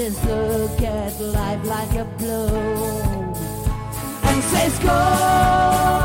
and look at life like a blow. And says go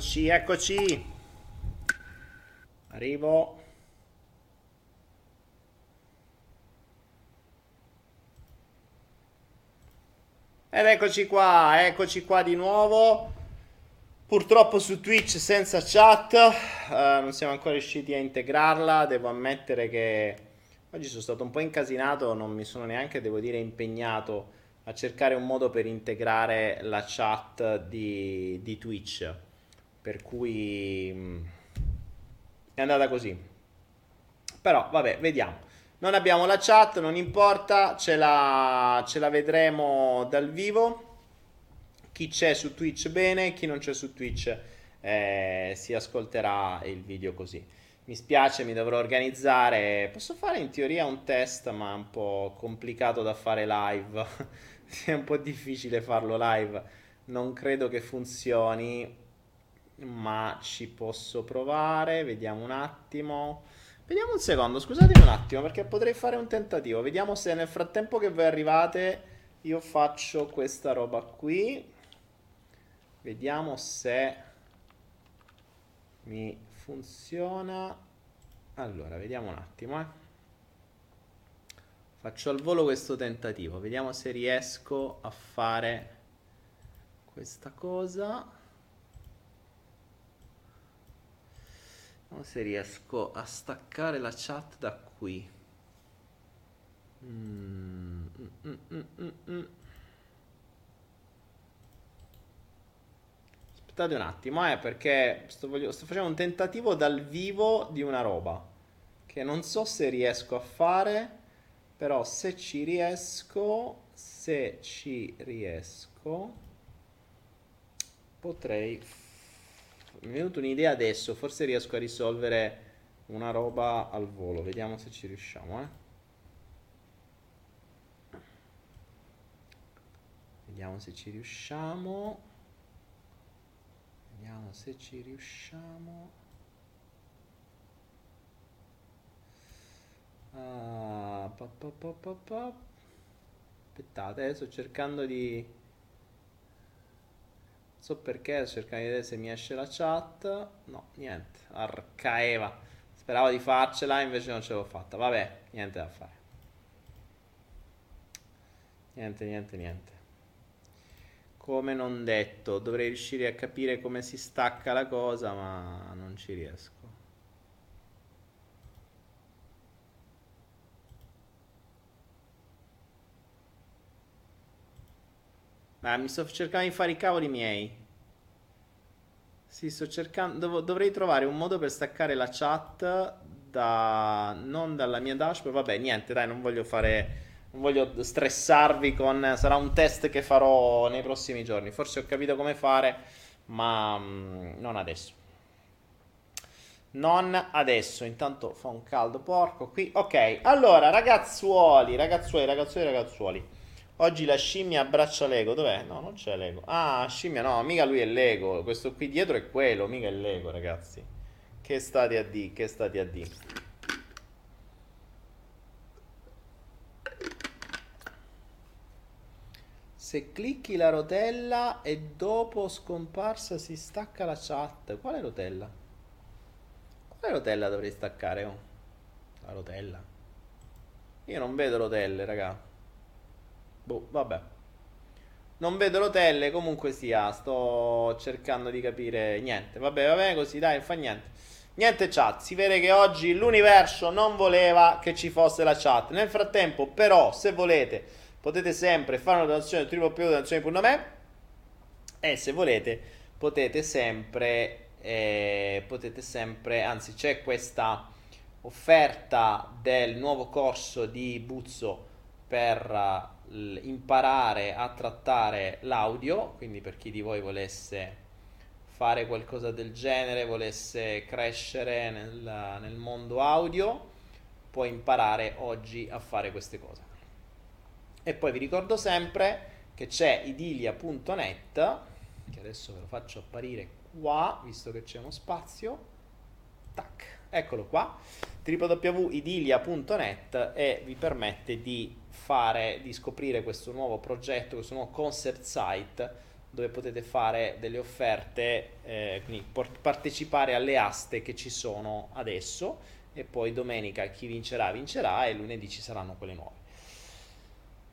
Eccoci, eccoci. Arrivo. Ed eccoci qua, eccoci qua di nuovo. Purtroppo su Twitch senza chat, eh, non siamo ancora riusciti a integrarla. Devo ammettere che oggi sono stato un po' incasinato, non mi sono neanche, devo dire, impegnato a cercare un modo per integrare la chat di, di Twitch. Per cui mh, è andata così. Però vabbè, vediamo. Non abbiamo la chat, non importa, ce la, ce la vedremo dal vivo. Chi c'è su Twitch bene, chi non c'è su Twitch eh, si ascolterà il video così. Mi spiace, mi dovrò organizzare. Posso fare in teoria un test, ma è un po' complicato da fare live. è un po' difficile farlo live. Non credo che funzioni, ma ci posso provare. Vediamo un attimo. Vediamo un secondo, scusatemi un attimo perché potrei fare un tentativo. Vediamo se nel frattempo che voi arrivate io faccio questa roba qui. Vediamo se mi funziona. Allora, vediamo un attimo, eh. Faccio al volo questo tentativo. Vediamo se riesco a fare questa cosa. Vediamo se riesco a staccare la chat da qui. Aspettate un attimo, eh, perché sto, voglio, sto facendo un tentativo dal vivo di una roba che non so se riesco a fare, però se ci riesco, se ci riesco, potrei... Mi è venuta un'idea adesso, forse riesco a risolvere una roba al volo, vediamo se ci riusciamo, eh. Vediamo se ci riusciamo. Vediamo se ci riusciamo. Ah, pa, pa, pa, Aspettate, eh, sto cercando di... So perché, cercando di vedere se mi esce la chat. No, niente, arcaeva. Speravo di farcela, invece non ce l'ho fatta. Vabbè, niente da fare. Niente, niente, niente come non detto, dovrei riuscire a capire come si stacca la cosa, ma non ci riesco. Ma mi sto cercando di fare i cavoli miei. Sì, sto cercando. Dov- dovrei trovare un modo per staccare la chat da. non dalla mia dashboard. Vabbè, niente, dai, non voglio fare non voglio stressarvi con... sarà un test che farò nei prossimi giorni. Forse ho capito come fare, ma mm, non adesso. Non adesso, intanto fa un caldo porco qui. Ok, allora ragazzuoli, ragazzuoli, ragazzuoli, ragazzuoli. Oggi la scimmia abbraccia Lego. Dov'è? No, non c'è Lego. Ah, scimmia, no, mica lui è Lego. Questo qui dietro è quello, mica è Lego, ragazzi. Che stati a D, che stati a D. Se clicchi la rotella e dopo scomparsa si stacca la chat. Quale rotella? Quale rotella dovrei staccare? Oh? La rotella. Io non vedo rotelle, raga. Boh, vabbè. Non vedo rotelle, comunque sia, sto cercando di capire niente. Vabbè, vabbè, così, dai, fa niente. Niente chat, si vede che oggi l'universo non voleva che ci fosse la chat. Nel frattempo, però, se volete potete sempre fare una donazione www.donazioni.me e se volete potete sempre, eh, potete sempre, anzi c'è questa offerta del nuovo corso di Buzzo per uh, imparare a trattare l'audio, quindi per chi di voi volesse fare qualcosa del genere, volesse crescere nel, nel mondo audio, può imparare oggi a fare queste cose. E poi vi ricordo sempre che c'è idilia.net, che adesso ve lo faccio apparire qua, visto che c'è uno spazio. Tac, eccolo qua, www.idilia.net e vi permette di fare, di scoprire questo nuovo progetto, questo nuovo concert site dove potete fare delle offerte, eh, quindi partecipare alle aste che ci sono adesso e poi domenica chi vincerà vincerà e lunedì ci saranno quelle nuove.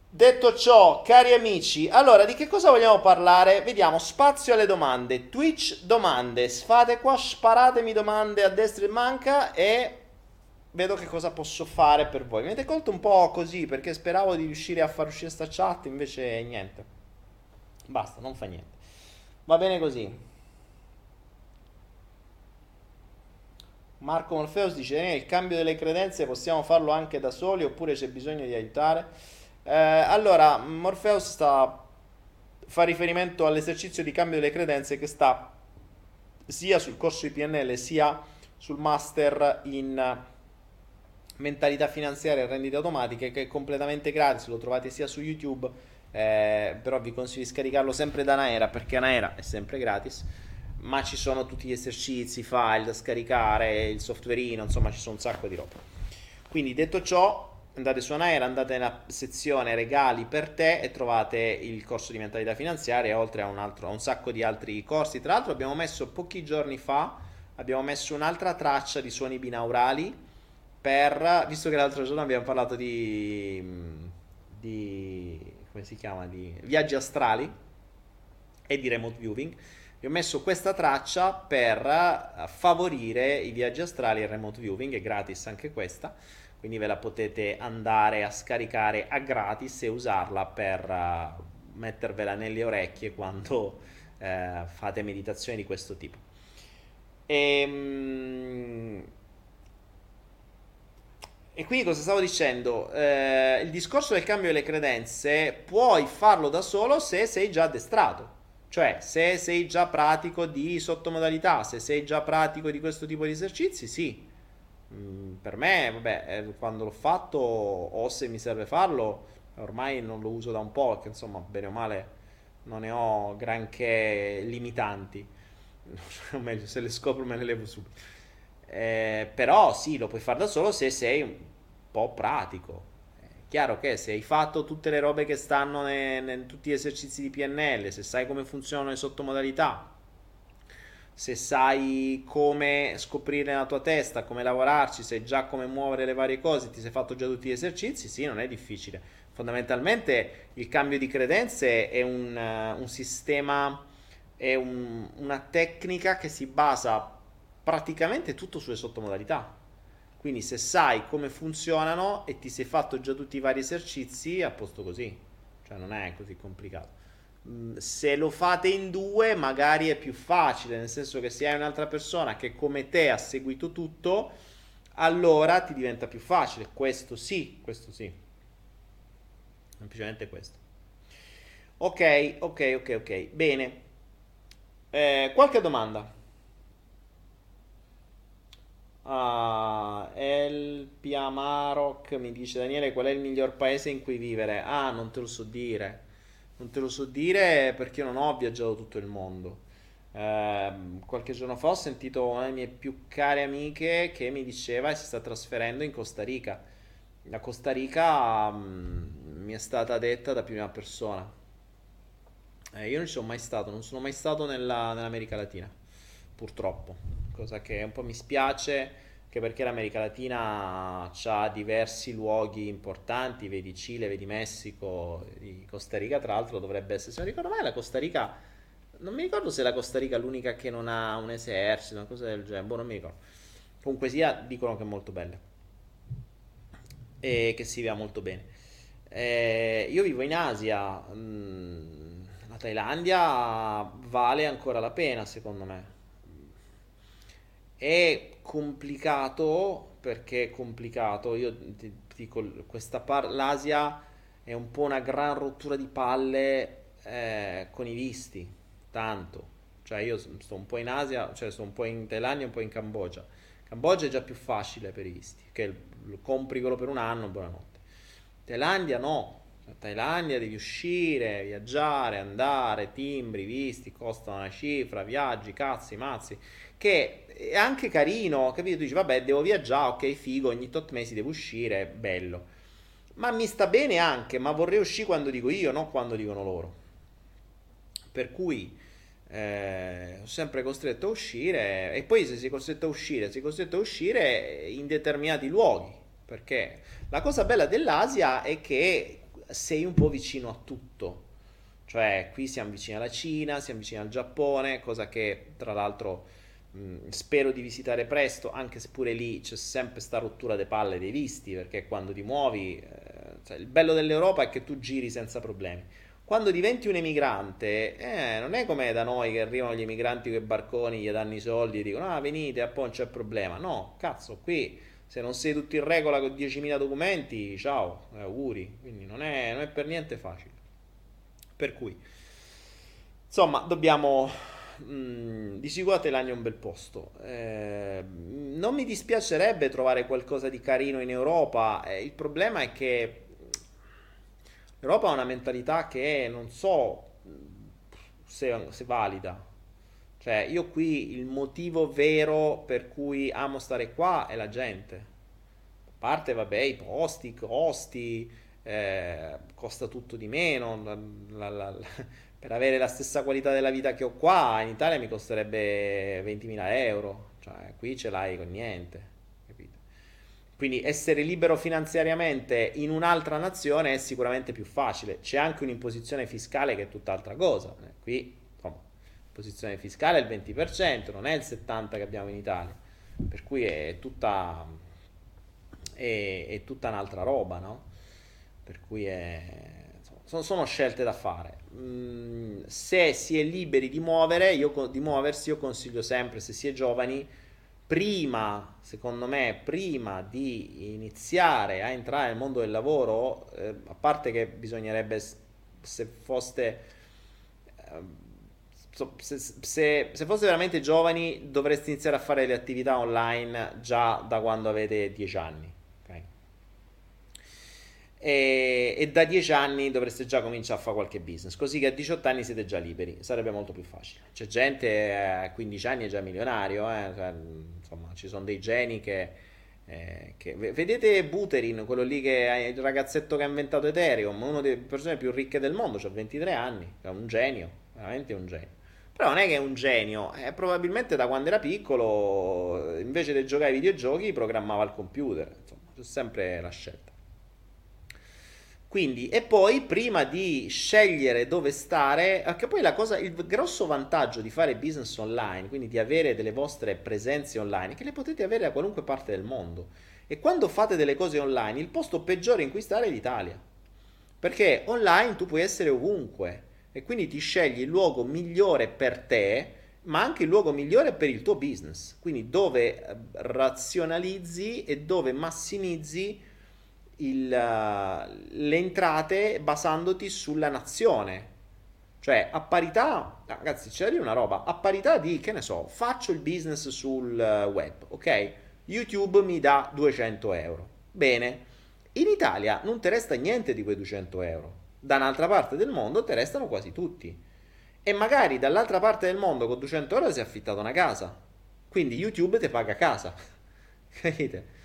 Detto ciò, cari amici, allora di che cosa vogliamo parlare? Vediamo spazio alle domande. Twitch domande. Fate qua, sparatemi domande a destra e manca e vedo che cosa posso fare per voi. Mi avete colto un po' così perché speravo di riuscire a far uscire sta chat, invece niente. Basta, non fa niente. Va bene così. Marco Morpheus dice: eh, il cambio delle credenze possiamo farlo anche da soli oppure c'è bisogno di aiutare? Eh, allora, Morpheus sta, fa riferimento all'esercizio di cambio delle credenze che sta sia sul corso di PNL sia sul master in mentalità finanziaria e rendite automatiche che è completamente gratis, lo trovate sia su YouTube, eh, però vi consiglio di scaricarlo sempre da Naera perché Naera è sempre gratis, ma ci sono tutti gli esercizi, file da scaricare, il softwareino, insomma ci sono un sacco di roba. Quindi detto ciò, andate su Anaera, andate nella sezione regali per te e trovate il corso di mentalità finanziaria oltre a un, altro, a un sacco di altri corsi. Tra l'altro abbiamo messo pochi giorni fa, abbiamo messo un'altra traccia di suoni binaurali per, visto che l'altro giorno abbiamo parlato di, di come si chiama, di viaggi astrali e di remote viewing, vi ho messo questa traccia per favorire i viaggi astrali e remote viewing, è gratis anche questa quindi ve la potete andare a scaricare a gratis e usarla per uh, mettervela nelle orecchie quando eh, fate meditazioni di questo tipo. E, ehm, e quindi cosa stavo dicendo? Eh, il discorso del cambio delle credenze puoi farlo da solo se sei già addestrato. Cioè, se sei già pratico di sottomodalità, se sei già pratico di questo tipo di esercizi, sì. Mm, per me, vabbè, eh, quando l'ho fatto o se mi serve farlo, ormai non lo uso da un po', perché insomma, bene o male, non ne ho granché limitanti. o meglio, se le scopro me le levo subito. Eh, però sì, lo puoi fare da solo se sei un po' pratico. Chiaro che se hai fatto tutte le robe che stanno in tutti gli esercizi di PNL, se sai come funzionano le sottomodalità, se sai come scoprire nella tua testa, come lavorarci, sai già come muovere le varie cose, ti sei fatto già tutti gli esercizi, sì, non è difficile. Fondamentalmente il cambio di credenze è un, uh, un sistema, è un, una tecnica che si basa praticamente tutto sulle sottomodalità. Quindi se sai come funzionano e ti sei fatto già tutti i vari esercizi, a posto così. Cioè non è così complicato. Mm, se lo fate in due, magari è più facile, nel senso che se hai un'altra persona che come te ha seguito tutto, allora ti diventa più facile. Questo sì, questo sì. Semplicemente questo. Ok, ok, ok, ok. Bene. Eh, qualche domanda? Ah, El Piamarok mi dice Daniele qual è il miglior paese in cui vivere? Ah, non te lo so dire. Non te lo so dire perché io non ho viaggiato tutto il mondo. Eh, qualche giorno fa ho sentito una delle mie più care amiche che mi diceva che si sta trasferendo in Costa Rica. La Costa Rica mh, mm, mi è stata detta da prima persona. Eh, io non ci sono mai stato, non sono mai stato nella, nell'America Latina, purtroppo cosa che un po' mi spiace, anche perché l'America Latina ha diversi luoghi importanti, vedi Cile, vedi Messico, Costa Rica, tra l'altro dovrebbe essere, se non ricordo mai, la Costa Rica, non mi ricordo se la Costa Rica è l'unica che non ha un esercito, una cosa del genere, boh, non mi ricordo. Comunque sia, dicono che è molto bella e che si vede molto bene. Eh, io vivo in Asia, mm, la Thailandia vale ancora la pena secondo me è complicato perché è complicato. Io ti dico, questa par- l'Asia è un po' una gran rottura di palle eh, con i visti, tanto. Cioè io sto un po' in Asia, cioè sto un po' in Thailandia un po' in Cambogia. Cambogia è già più facile per i visti, che compri quello per un anno, buonanotte. Thailandia no, Thailandia devi uscire, viaggiare, andare, timbri, visti, costano una cifra, viaggi, cazzi, mazzi che è anche carino, capito? Tu dici, vabbè, devo viaggiare, ok, figo, ogni tot mesi devo uscire, bello. Ma mi sta bene anche, ma vorrei uscire quando dico io, non quando dicono loro. Per cui eh, sono sempre costretto a uscire e poi se sei costretto a uscire, sei costretto a uscire in determinati luoghi. Perché la cosa bella dell'Asia è che sei un po' vicino a tutto. Cioè, qui siamo vicini alla Cina, siamo vicini al Giappone, cosa che tra l'altro Spero di visitare presto, anche se pure lì c'è sempre sta rottura de palle dei visti, perché quando ti muovi, eh, cioè, il bello dell'Europa è che tu giri senza problemi. Quando diventi un emigrante, eh, non è come da noi che arrivano gli emigranti con i barconi, gli danno i soldi e dicono ah venite, a poi non c'è problema. No, cazzo, qui se non sei tutto in regola con 10.000 documenti, ciao, eh, auguri. Quindi non è, non è per niente facile. Per cui, insomma, dobbiamo Mm, di sicuro Telagna è un bel posto. Eh, non mi dispiacerebbe trovare qualcosa di carino in Europa. Eh, il problema è che l'Europa ha una mentalità che non so se, se valida. Cioè, io qui il motivo vero per cui amo stare qua è la gente. A parte, vabbè, i posti, i costi, eh, costa tutto di meno. La, la, la, per avere la stessa qualità della vita che ho qua, in Italia mi costerebbe 20.000 euro, cioè qui ce l'hai con niente. Capito? Quindi essere libero finanziariamente in un'altra nazione è sicuramente più facile. C'è anche un'imposizione fiscale che è tutt'altra cosa. Eh, qui, insomma, l'imposizione fiscale è il 20%, non è il 70% che abbiamo in Italia. Per cui è tutta, è, è tutta un'altra roba, no? Per cui è sono, sono scelte da fare. Mm, se si è liberi di, muovere, io, di muoversi, io consiglio sempre, se si è giovani, prima, secondo me, prima di iniziare a entrare nel mondo del lavoro, eh, a parte che bisognerebbe, se foste... Eh, se, se, se, foste veramente giovani dovreste iniziare a fare le attività online già da quando avete 10 anni e, e, da 10 anni dovreste già cominciare a fare qualche business, così che a 18 anni siete già liberi, sarebbe molto più facile. C'è gente eh, a 15 anni è già milionario, eh? cioè, insomma ci sono dei geni che, eh, che... Vedete Buterin, quello lì che è il ragazzetto che ha inventato Ethereum, uno delle persone più ricche del mondo, ha 23 anni, è un genio, veramente un genio. Però non è che è un genio, è probabilmente da quando era piccolo, invece di giocare ai videogiochi, programmava il computer, insomma, c'è sempre la scelta. Quindi, e poi prima di scegliere dove stare, anche poi la cosa, il grosso vantaggio di fare business online, quindi di avere delle vostre presenze online, è che le potete avere da qualunque parte del mondo. E quando fate delle cose online, il posto peggiore in cui stare è l'Italia. Perché online tu puoi essere ovunque e quindi ti scegli il luogo migliore per te, ma anche il luogo migliore per il tuo business. Quindi dove eh, razionalizzi e dove massimizzi il, le entrate basandoti sulla nazione. Cioè, a parità, ragazzi, c'è dire una roba, a parità di, che ne so, faccio il business sul web, ok? YouTube mi dà 200 euro. Bene, in Italia non ti resta niente di quei 200 euro. Da un'altra parte del mondo ti restano quasi tutti. E magari dall'altra parte del mondo con 200 euro si è affittato una casa. Quindi YouTube ti paga casa. Capite?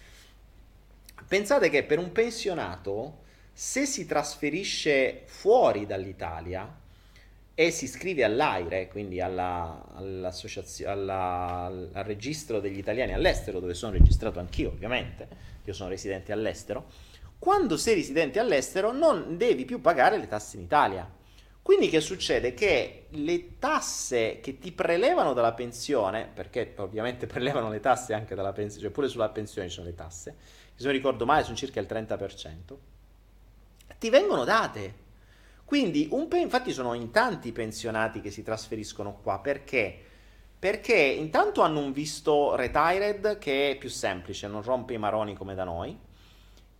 Pensate che per un pensionato, se si trasferisce fuori dall'Italia e si iscrive all'AIRE, quindi alla, alla, al registro degli italiani all'estero, dove sono registrato anch'io ovviamente, io sono residente all'estero, quando sei residente all'estero non devi più pagare le tasse in Italia. Quindi che succede? Che le tasse che ti prelevano dalla pensione, perché ovviamente prelevano le tasse anche dalla pensione, cioè pure sulla pensione ci sono le tasse, se non ricordo male sono circa il 30%, ti vengono date. Quindi, un infatti sono in tanti pensionati che si trasferiscono qua, perché? Perché intanto hanno un visto retired che è più semplice, non rompe i maroni come da noi.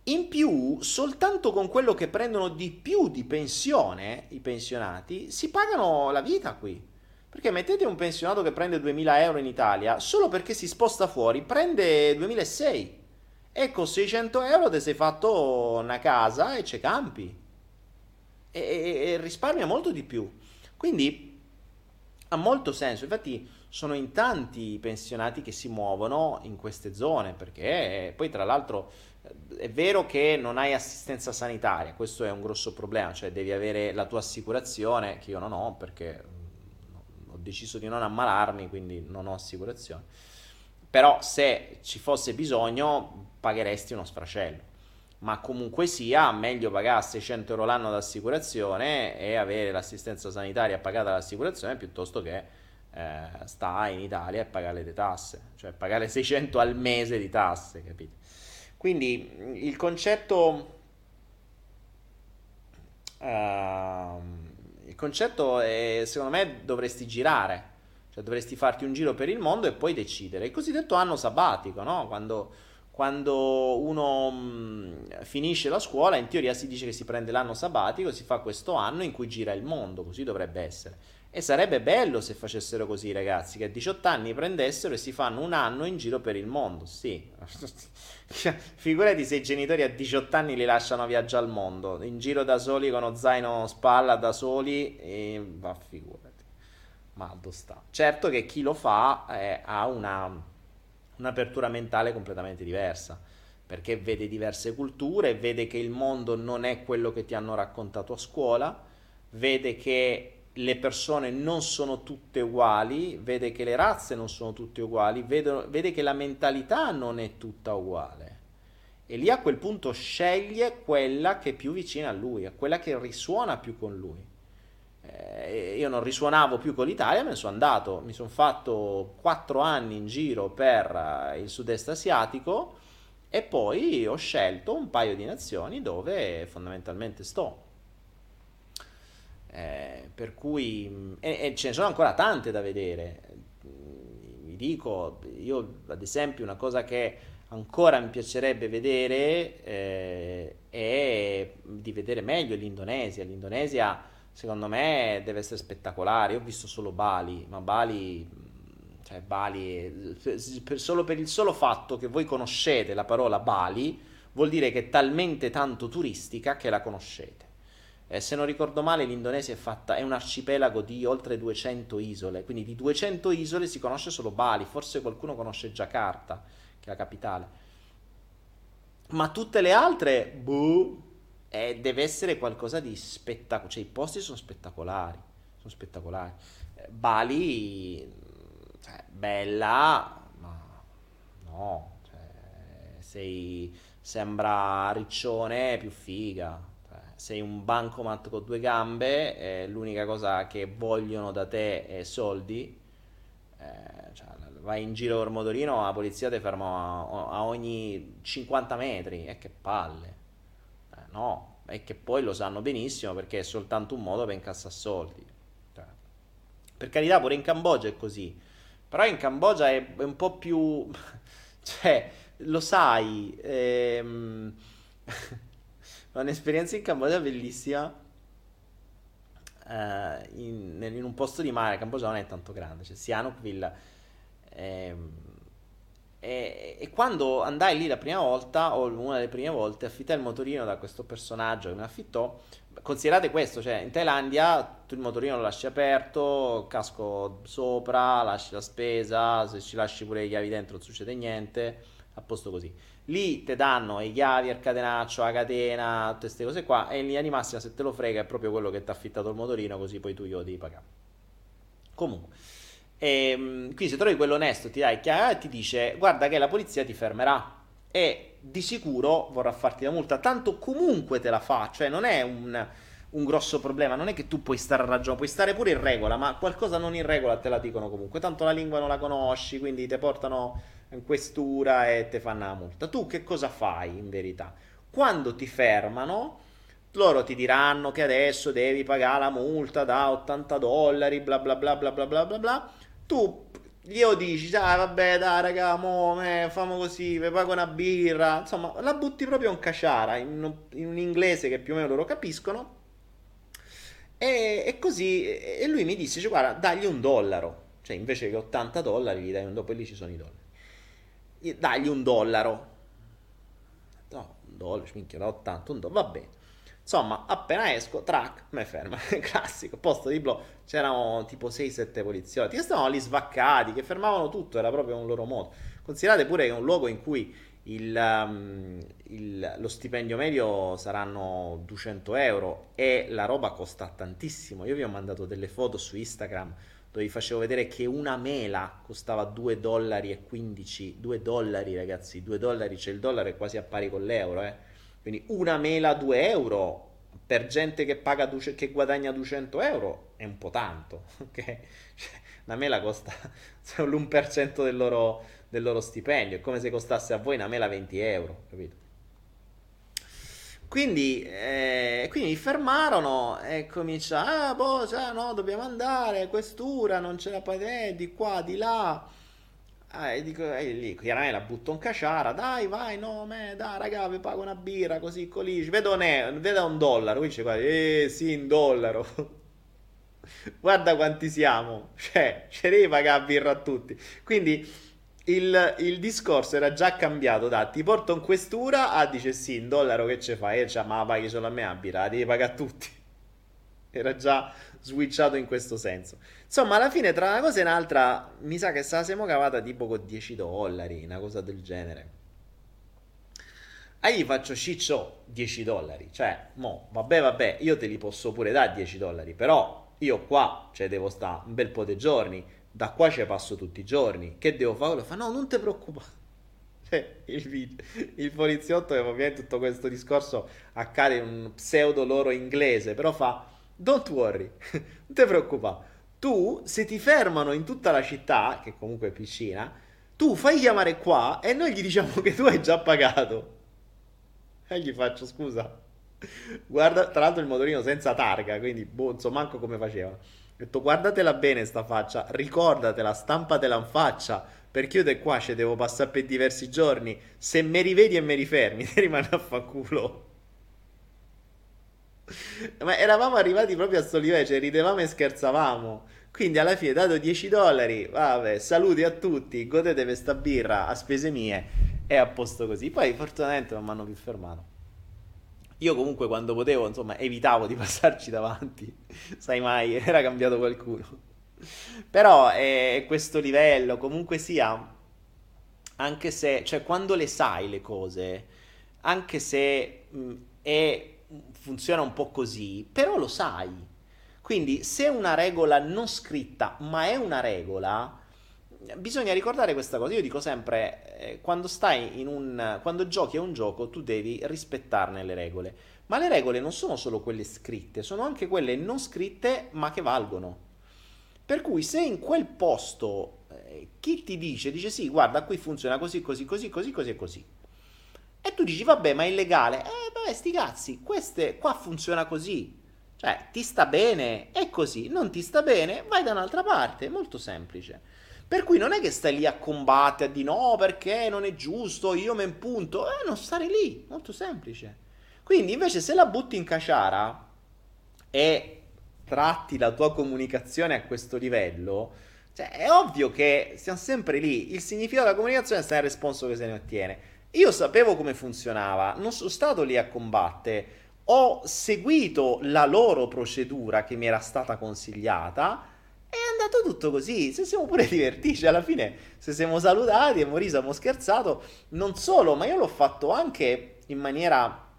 In più, soltanto con quello che prendono di più di pensione, i pensionati, si pagano la vita qui. Perché mettete un pensionato che prende 2000 euro in Italia, solo perché si sposta fuori, prende 2006 e con 600 euro ti sei fatto una casa e c'è campi. E, e, e risparmia molto di più. Quindi ha molto senso. Infatti sono in tanti i pensionati che si muovono in queste zone perché poi tra l'altro è vero che non hai assistenza sanitaria questo è un grosso problema cioè devi avere la tua assicurazione che io non ho perché ho deciso di non ammalarmi quindi non ho assicurazione. Però se ci fosse bisogno pagheresti uno sfracello. Ma comunque sia, meglio pagare 600 euro l'anno d'assicurazione e avere l'assistenza sanitaria pagata dall'assicurazione piuttosto che eh, sta in Italia e pagare le tasse, cioè pagare 600 al mese di tasse, capite? Quindi il concetto... Uh, il concetto è, secondo me, dovresti girare cioè dovresti farti un giro per il mondo e poi decidere. Il cosiddetto anno sabbatico, no? Quando, quando uno mh, mm, finisce la scuola, in teoria si dice che si prende l'anno sabbatico, si fa questo anno in cui gira il mondo, così dovrebbe essere. E sarebbe bello se facessero così i ragazzi, che a 18 anni prendessero e si fanno un anno in giro per il mondo. Sì, figurati se i genitori a 18 anni li lasciano viaggiare al mondo, in giro da soli con uno zaino spalla da soli e va figurati. Maldo sta. Certo che chi lo fa eh, ha una, un'apertura mentale completamente diversa, perché vede diverse culture, vede che il mondo non è quello che ti hanno raccontato a scuola, vede che le persone non sono tutte uguali, vede che le razze non sono tutte uguali, vede, vede che la mentalità non è tutta uguale. E lì a quel punto sceglie quella che è più vicina a lui, a quella che risuona più con lui eh, io non risuonavo più con l'Italia, me ne sono andato, mi sono fatto quattro anni in giro per eh, il sud-est asiatico e poi ho scelto un paio di nazioni dove fondamentalmente sto. Eh, per cui, e, e, ce ne sono ancora tante da vedere. Vi dico, io ad esempio, una cosa che ancora mi piacerebbe vedere eh, è di vedere meglio l'Indonesia. L'Indonesia, secondo me, deve essere spettacolare. Io ho visto solo Bali, ma Bali, cioè Bali, per, solo per il solo fatto che voi conoscete la parola Bali, vuol dire che è talmente tanto turistica che la conoscete. Eh, se non ricordo male, l'Indonesia è, fatta, è un arcipelago di oltre 200 isole, quindi di 200 isole si conosce solo Bali, forse qualcuno conosce Jakarta, che è la capitale. Ma tutte le altre, boh, eh, deve essere qualcosa di spettacolare, cioè i posti sono spettacolari, sono spettacolari. Eh, Bali, cioè, bella, ma no, cioè, sei, sembra riccione più figa sei un bancomat con due gambe, eh, l'unica cosa che vogliono da te è soldi, eh, cioè, vai in giro col motorino, la polizia ti ferma a, a ogni 50 metri, e che palle. No, e che poi lo sanno benissimo perché è soltanto un modo per incassare soldi. Cioè, per carità, pure in Cambogia è così, però in Cambogia è, è un po' più... cioè, lo sai... Ehm... un'esperienza in Cambogia bellissima. Uh, in, in, un posto di mare, Cambogia non è tanto grande, cioè Sihanoukville. Ehm, e, e, quando andai lì la prima volta, o una delle prime volte, affittai il motorino da questo personaggio che mi affittò. Considerate questo, cioè in Thailandia tu il motorino lo lasci aperto, casco sopra, lasci la spesa, se ci lasci pure le chiavi dentro non succede niente, a posto così. Lì ti danno i chiavi, il catenaccio, la catena, tutte queste cose qua. E in linea di massima, se te lo frega, è proprio quello che ti ha affittato il motorino, così poi tu glielo devi pagare. Comunque, ehm, qui se trovi quello onesto, ti dai chiave e ti dice: Guarda, che la polizia ti fermerà. E di sicuro vorrà farti la multa. Tanto comunque te la fa, cioè non è un un grosso problema. Non è che tu puoi stare a ragione, puoi stare pure in regola, ma qualcosa non in regola te la dicono comunque. Tanto la lingua non la conosci, quindi ti portano in questura e ti fanno la multa. Tu che cosa fai in verità? Quando ti fermano, loro ti diranno che adesso devi pagare la multa da 80 dollari, bla bla bla bla bla bla bla bla. Tu glielo dici, ah vabbè dai raga, mo, me, famo così, vi pago una birra. Insomma, la butti proprio in caciara, in, in un inglese che più o meno loro capiscono. E, e così, e lui mi disse, cioè, guarda, dagli un dollaro. Cioè, invece che 80 dollari, gli dai un e lì ci sono i dollari dagli un dollaro. No, un dollaro, minchia, da 80, un dollaro, va bene. Insomma, appena esco, track, me ferma. Classico, posto di blocco. C'erano tipo 6-7 poliziotti che stavano lì svaccati, che fermavano tutto, era proprio un loro modo. Considerate pure che è un luogo in cui il, um, il, lo stipendio medio saranno 200 euro e la roba costa tantissimo. Io vi ho mandato delle foto su Instagram dove vi facevo vedere che una mela costava 2 dollari e 15 2 dollari ragazzi 2 dollari cioè il dollaro è quasi a pari con l'euro eh. Quindi una mela 2 euro per gente che, paga, che guadagna 200 euro è un po' tanto ok cioè, una mela costa l'1% del loro, del loro stipendio è come se costasse a voi una mela 20 euro capito quindi, eh, quindi mi fermarono e comincia, ah, boh, cioè, no, dobbiamo andare, questura, non ce la fate, di qua, di là. Ah, e dico, e lì, chiaramente la butto in caciara, dai, vai, no, me, dai, raga, vi pago una birra, così, così. Vedo, vedo un dollaro, qui c'è, guarda, eh, sì, un dollaro. guarda quanti siamo, cioè, ce devi pagare birra a tutti. Quindi il, il, discorso era già cambiato da ti porto in questura a dice sì, un dollaro che ce fai? E cioè, ma paghi solo a me a birra, la devi pagare a tutti. Era già switchato in questo senso. Insomma, alla fine, tra una cosa e un'altra, mi sa che se la siamo cavata tipo con 10 dollari, una cosa del genere. A gli faccio ciccio 10 dollari. Cioè, mo, vabbè, vabbè, io te li posso pure dare 10 dollari, però io qua, cioè, devo stare un bel po' di giorni da qua ci passo tutti i giorni. Che devo fare? Lo fa, no, non ti preoccupare. Cioè, il, il poliziotto, che ovviamente tutto questo discorso accade in un pseudo loro inglese, però fa, don't worry, non ti preoccupare. Tu, se ti fermano in tutta la città, che comunque è piscina, tu fai chiamare qua e noi gli diciamo che tu hai già pagato. E gli faccio, scusa, Guarda, tra l'altro il motorino senza targa, quindi boh, so manco come faceva. Ho detto guardatela bene sta faccia, ricordatela, stampatela in faccia, perché io da qua ci devo passare per diversi giorni. Se mi rivedi e mi rifermi, ti rimane a fa culo. Ma eravamo arrivati proprio a sto livello, cioè ridevamo e scherzavamo. Quindi alla fine, dato 10 dollari, vabbè, saluti a tutti, godete questa birra a spese mie e a posto così. Poi fortunatamente non mi hanno più fermato. Io comunque quando potevo, insomma, evitavo di passarci davanti. Sai mai, era cambiato qualcuno. Però è questo livello, comunque sia, anche se, cioè quando le sai le cose, anche se mh, è, funziona un po' così, però lo sai. Quindi se una regola non scritta, ma è una regola, bisogna ricordare questa cosa. Io dico sempre, eh, quando stai in un quando giochi a un gioco, tu devi rispettarne le regole. Ma le regole non sono solo quelle scritte, sono anche quelle non scritte, ma che valgono. Per cui se in quel posto eh, chi ti dice, dice sì, guarda, qui funziona così, così, così, così, così e così. E tu dici, vabbè, ma è illegale. Eh, vabbè, sti cazzi, queste qua funziona così. Cioè, ti sta bene, è così, non ti sta bene, vai da un'altra parte, è molto semplice. Per cui non è che stai lì a combattere, a dire no perché non è giusto, io mi impunto, eh, non stare lì, molto semplice. Quindi invece se la butti in caciara e tratti la tua comunicazione a questo livello, cioè è ovvio che siamo sempre lì, il significato della comunicazione sta nel responso che se ne ottiene. Io sapevo come funzionava, non sono stato lì a combattere ho seguito la loro procedura che mi era stata consigliata è andato tutto così. Se siamo pure divertiti, alla fine, se siamo salutati, abbiamo riso, abbiamo scherzato. Non solo, ma io l'ho fatto anche in maniera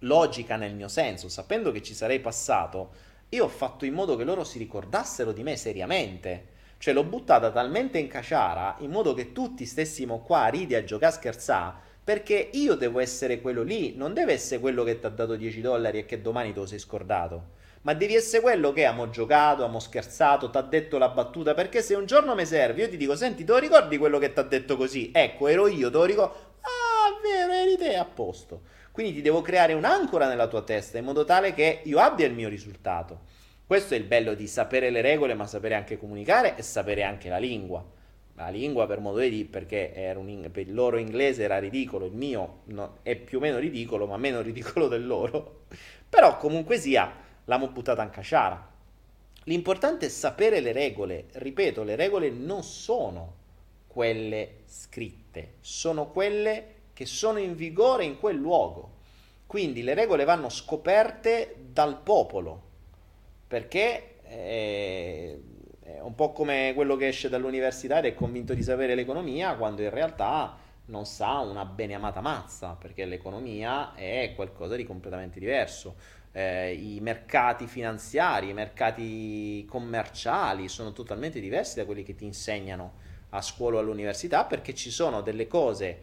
logica nel mio senso, sapendo che ci sarei passato. Io ho fatto in modo che loro si ricordassero di me seriamente. Cioè l'ho buttata talmente in caciara in modo che tutti stessimo qua a ridi, a giocare, a scherzare perché io devo essere quello lì, non deve essere quello che ti ha dato 10 dollari e che domani te lo sei scordato. Ma devi essere quello che abbiamo giocato, abbiamo scherzato, ti ha detto la battuta. Perché se un giorno mi serve, io ti dico: Senti, te lo ricordi quello che ti ha detto così? Ecco, ero io, te lo ricordo. Ah, vero, eri te, a posto. Quindi ti devo creare un'ancora nella tua testa in modo tale che io abbia il mio risultato. Questo è il bello di sapere le regole, ma sapere anche comunicare e sapere anche la lingua la lingua per modo di dire, perché un, per il loro inglese era ridicolo, il mio no, è più o meno ridicolo, ma meno ridicolo del loro. Però comunque sia, l'hanno buttata in caciara. L'importante è sapere le regole. Ripeto, le regole non sono quelle scritte, sono quelle che sono in vigore in quel luogo. Quindi le regole vanno scoperte dal popolo, perché eh, è un po' come quello che esce dall'università ed è convinto di sapere l'economia quando in realtà non sa una beneamata mazza, perché l'economia è qualcosa di completamente diverso. Eh, I mercati finanziari, i mercati commerciali sono totalmente diversi da quelli che ti insegnano a scuola o all'università perché ci sono delle cose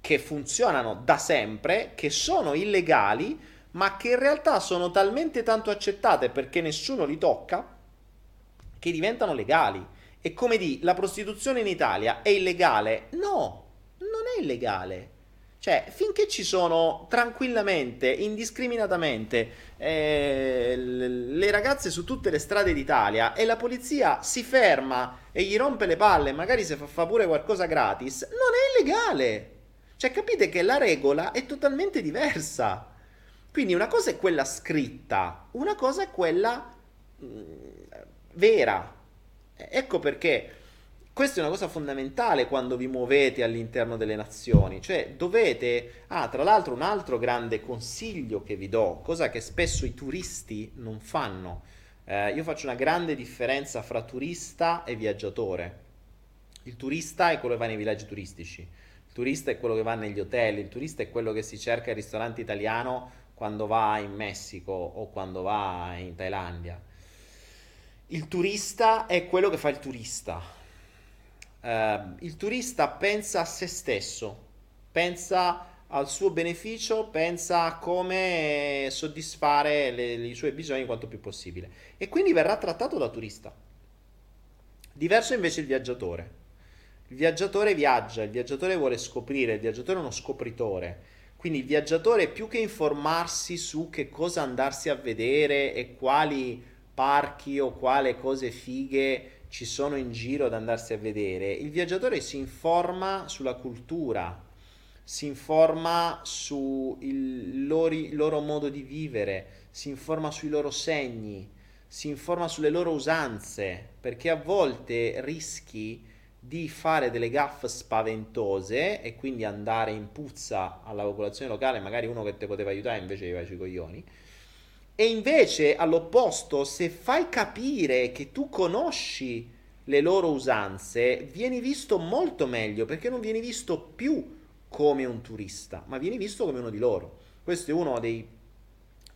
che funzionano da sempre, che sono illegali, ma che in realtà sono talmente tanto accettate perché nessuno li tocca che diventano legali. E come di, la prostituzione in Italia è illegale? No, non è illegale. Cioè, finché ci sono tranquillamente, indiscriminatamente eh, le ragazze su tutte le strade d'Italia e la polizia si ferma e gli rompe le palle, magari se fa, fa pure qualcosa gratis, non è illegale. Cioè, capite che la regola è totalmente diversa. Quindi una cosa è quella scritta, una cosa è quella mh, mm, vera. Ecco perché questa è una cosa fondamentale quando vi muovete all'interno delle nazioni, cioè dovete, ah tra l'altro un altro grande consiglio che vi do, cosa che spesso i turisti non fanno, eh, io faccio una grande differenza fra turista e viaggiatore, il turista è quello che va nei villaggi turistici, il turista è quello che va negli hotel, il turista è quello che si cerca il ristorante italiano quando va in Messico o quando va in Thailandia il turista è quello che fa il turista. Uh, il turista pensa a se stesso, pensa al suo beneficio, pensa a come soddisfare le, i suoi bisogni quanto più possibile. E quindi verrà trattato da turista. Diverso invece il viaggiatore. Il viaggiatore viaggia, il viaggiatore vuole scoprire, il viaggiatore è uno scopritore Quindi il viaggiatore più che informarsi su che cosa andarsi a vedere e quali parchi o quale cose fighe ci sono in giro da andarsi a vedere, il viaggiatore si informa sulla cultura, si informa sul loro, loro modo di vivere, si informa sui loro segni, si informa sulle loro usanze, perché a volte rischi di fare delle gaffe spaventose e quindi andare in puzza alla popolazione locale, magari uno che ti poteva aiutare invece gli faceva i coglioni. E invece, all'opposto, se fai capire che tu conosci le loro usanze, vieni visto molto meglio perché non vieni visto più come un turista, ma vieni visto come uno di loro. Questo è uno dei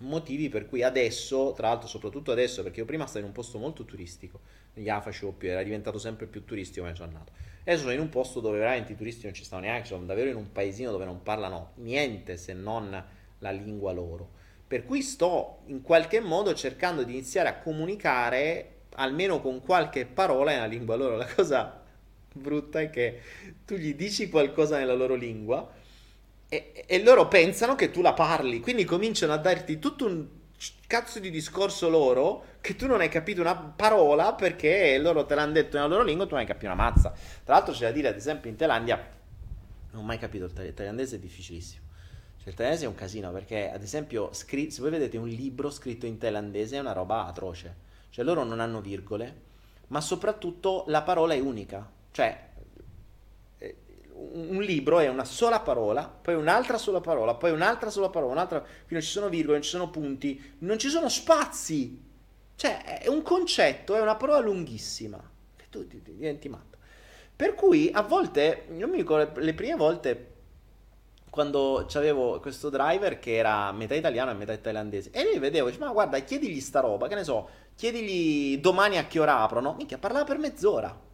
motivi per cui adesso, tra l'altro soprattutto adesso, perché io prima stavo in un posto molto turistico, negli AFAC o più, era diventato sempre più turistico come sono andato. Adesso sono in un posto dove veramente i turisti non ci stanno neanche, sono davvero in un paesino dove non parlano niente se non la lingua loro. Per cui sto in qualche modo cercando di iniziare a comunicare almeno con qualche parola nella lingua loro. La cosa brutta è che tu gli dici qualcosa nella loro lingua e, e loro pensano che tu la parli, quindi cominciano a darti tutto un cazzo di discorso loro che tu non hai capito una parola perché loro te l'hanno detto nella loro lingua e tu non hai capito una mazza. Tra l'altro c'è da dire, ad esempio, in Thailandia non ho mai capito il, il thailandese è difficilissimo. Cioè, il thailandese è un casino perché, ad esempio, scri- se voi vedete un libro scritto in thailandese è una roba atroce. Cioè, loro non hanno virgole, ma soprattutto la parola è unica. Cioè, un libro è una sola parola, poi un'altra sola parola, poi un'altra sola parola, un'altra, non ci sono virgole, non ci sono punti, non ci sono spazi. Cioè, è un concetto, è una parola lunghissima. E tu diventi matto. Per cui a volte, io mi ricordo le prime volte quando avevo questo driver che era metà italiano e metà thailandese e lì vedevo, dice, ma guarda, chiedigli sta roba, che ne so, chiedigli domani a che ora aprono. Minchia, parlava per mezz'ora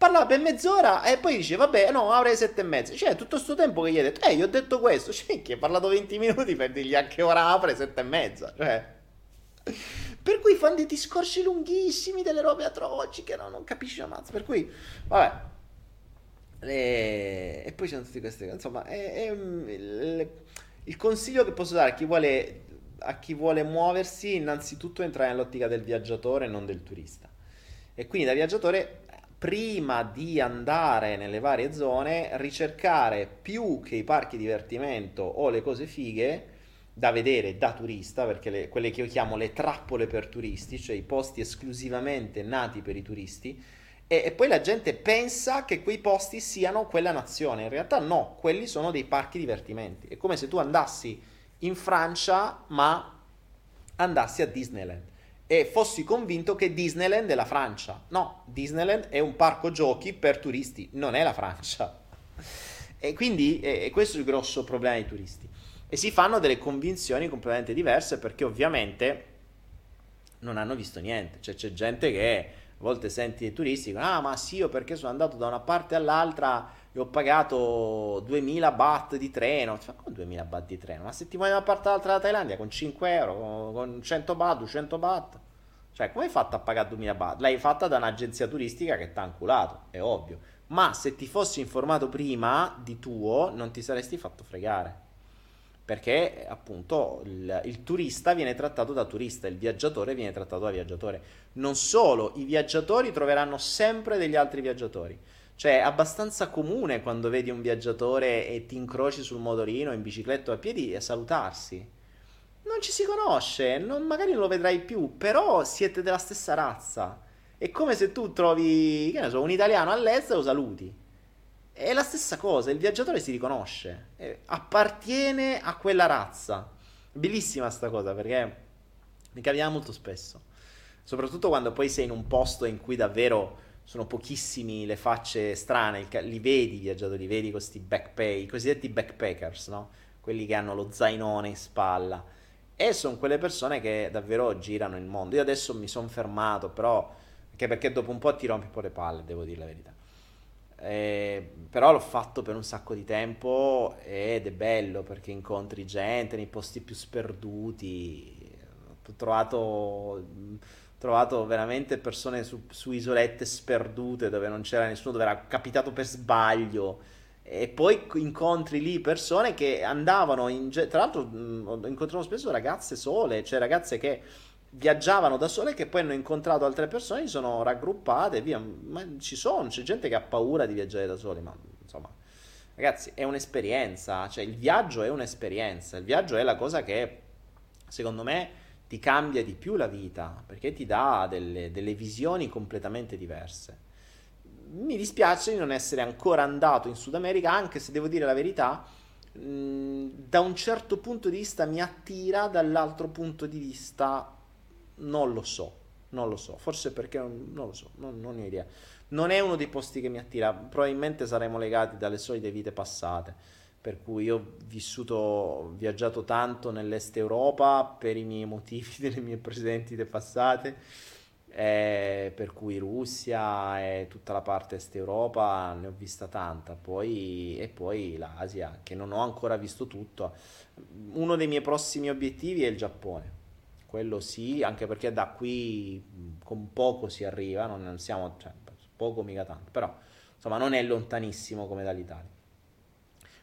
parlava per mezz'ora e poi dice vabbè no avrei sette e mezza cioè tutto questo tempo che gli hai detto eh gli ho detto questo cioè che hai parlato 20 minuti per dirgli a che ora apre sette e mezza? Cioè. Per cui fanno dei discorsi lunghissimi delle robe atroci che no, non capisci la mazza per cui vabbè. E, e poi c'è tutte queste cose insomma è, è, il, il consiglio che posso dare a chi vuole a chi vuole muoversi innanzitutto entrare nell'ottica del viaggiatore e non del turista. E quindi da viaggiatore prima di andare nelle varie zone, ricercare più che i parchi divertimento o le cose fighe da vedere da turista, perché le, quelle che io chiamo le trappole per turisti, cioè i posti esclusivamente nati per i turisti, e, e poi la gente pensa che quei posti siano quella nazione, in realtà no, quelli sono dei parchi divertimenti, è come se tu andassi in Francia ma andassi a Disneyland e fossi convinto che Disneyland è la Francia. No, Disneyland è un parco giochi per turisti, non è la Francia. E quindi eh, questo è il grosso problema dei turisti. E si fanno delle convinzioni completamente diverse perché ovviamente non hanno visto niente. Cioè c'è gente che a volte senti i turisti, ah ma sì, io perché sono andato da una parte all'altra e ho pagato 2000 baht di treno. Cioè, come 2000 baht di treno? Ma se ti vuoi da una parte all'altra della Thailandia con 5 euro, con 100 baht, 200 baht. Cioè, come hai fatto a pagare 2000 baht? L'hai fatta da un'agenzia turistica che ti ha anculato, è ovvio. Ma se ti fossi informato prima di tuo, non ti saresti fatto fregare. Perché appunto il, il turista viene trattato da turista, il viaggiatore viene trattato da viaggiatore. Non solo, i viaggiatori troveranno sempre degli altri viaggiatori cioè, è abbastanza comune quando vedi un viaggiatore e ti incroci sul motorino, in bicicletta o a piedi e salutarsi. Non ci si conosce, non, magari non lo vedrai più, però siete della stessa razza. È come se tu trovi, che ne so, un italiano all'estero e lo saluti. È la stessa cosa, il viaggiatore si riconosce, appartiene a quella razza. Bellissima sta cosa perché mi capita molto spesso. Soprattutto quando poi sei in un posto in cui davvero sono pochissimi le facce strane, li vedi i viaggiatori, li vedi questi backpack, i cosiddetti backpackers, no? Quelli che hanno lo zainone in spalla. E sono quelle persone che davvero girano il mondo. Io adesso mi sono fermato, però, anche perché dopo un po' ti rompi un po' le palle, devo dire la verità. Eh, però l'ho fatto per un sacco di tempo ed è bello perché incontri gente nei posti più sperduti. Ho trovato trovato veramente persone su, su, isolette sperdute dove non c'era nessuno, dove era capitato per sbaglio e poi incontri lì persone che andavano in... Tra l'altro incontravo spesso ragazze sole, cioè ragazze che viaggiavano da sole che poi hanno incontrato altre persone, si sono raggruppate, via. Ma ci sono, c'è gente che ha paura di viaggiare da soli, ma insomma, ragazzi, è un'esperienza, cioè il viaggio è un'esperienza, il viaggio è la cosa che secondo me ti cambia di più la vita, perché ti dà delle, delle visioni completamente diverse. Mi dispiace di non essere ancora andato in Sud America, anche se devo dire la verità, da un certo punto di vista mi attira, dall'altro punto di vista non lo so, non lo so, forse perché non, non lo so, non, non, ho idea. Non è uno dei posti che mi attira, probabilmente saremo legati dalle solite vite passate, per cui io ho vissuto, ho viaggiato tanto nell'est Europa per i miei motivi delle mie precedenti passate, eh, per cui Russia e tutta la parte est Europa ne ho vista tanta, poi, e poi l'Asia che non ho ancora visto tutto. Uno dei miei prossimi obiettivi è il Giappone quello sì, anche perché da qui con poco si arriva, non siamo, cioè, poco mica tanto, però insomma non è lontanissimo come dall'Italia.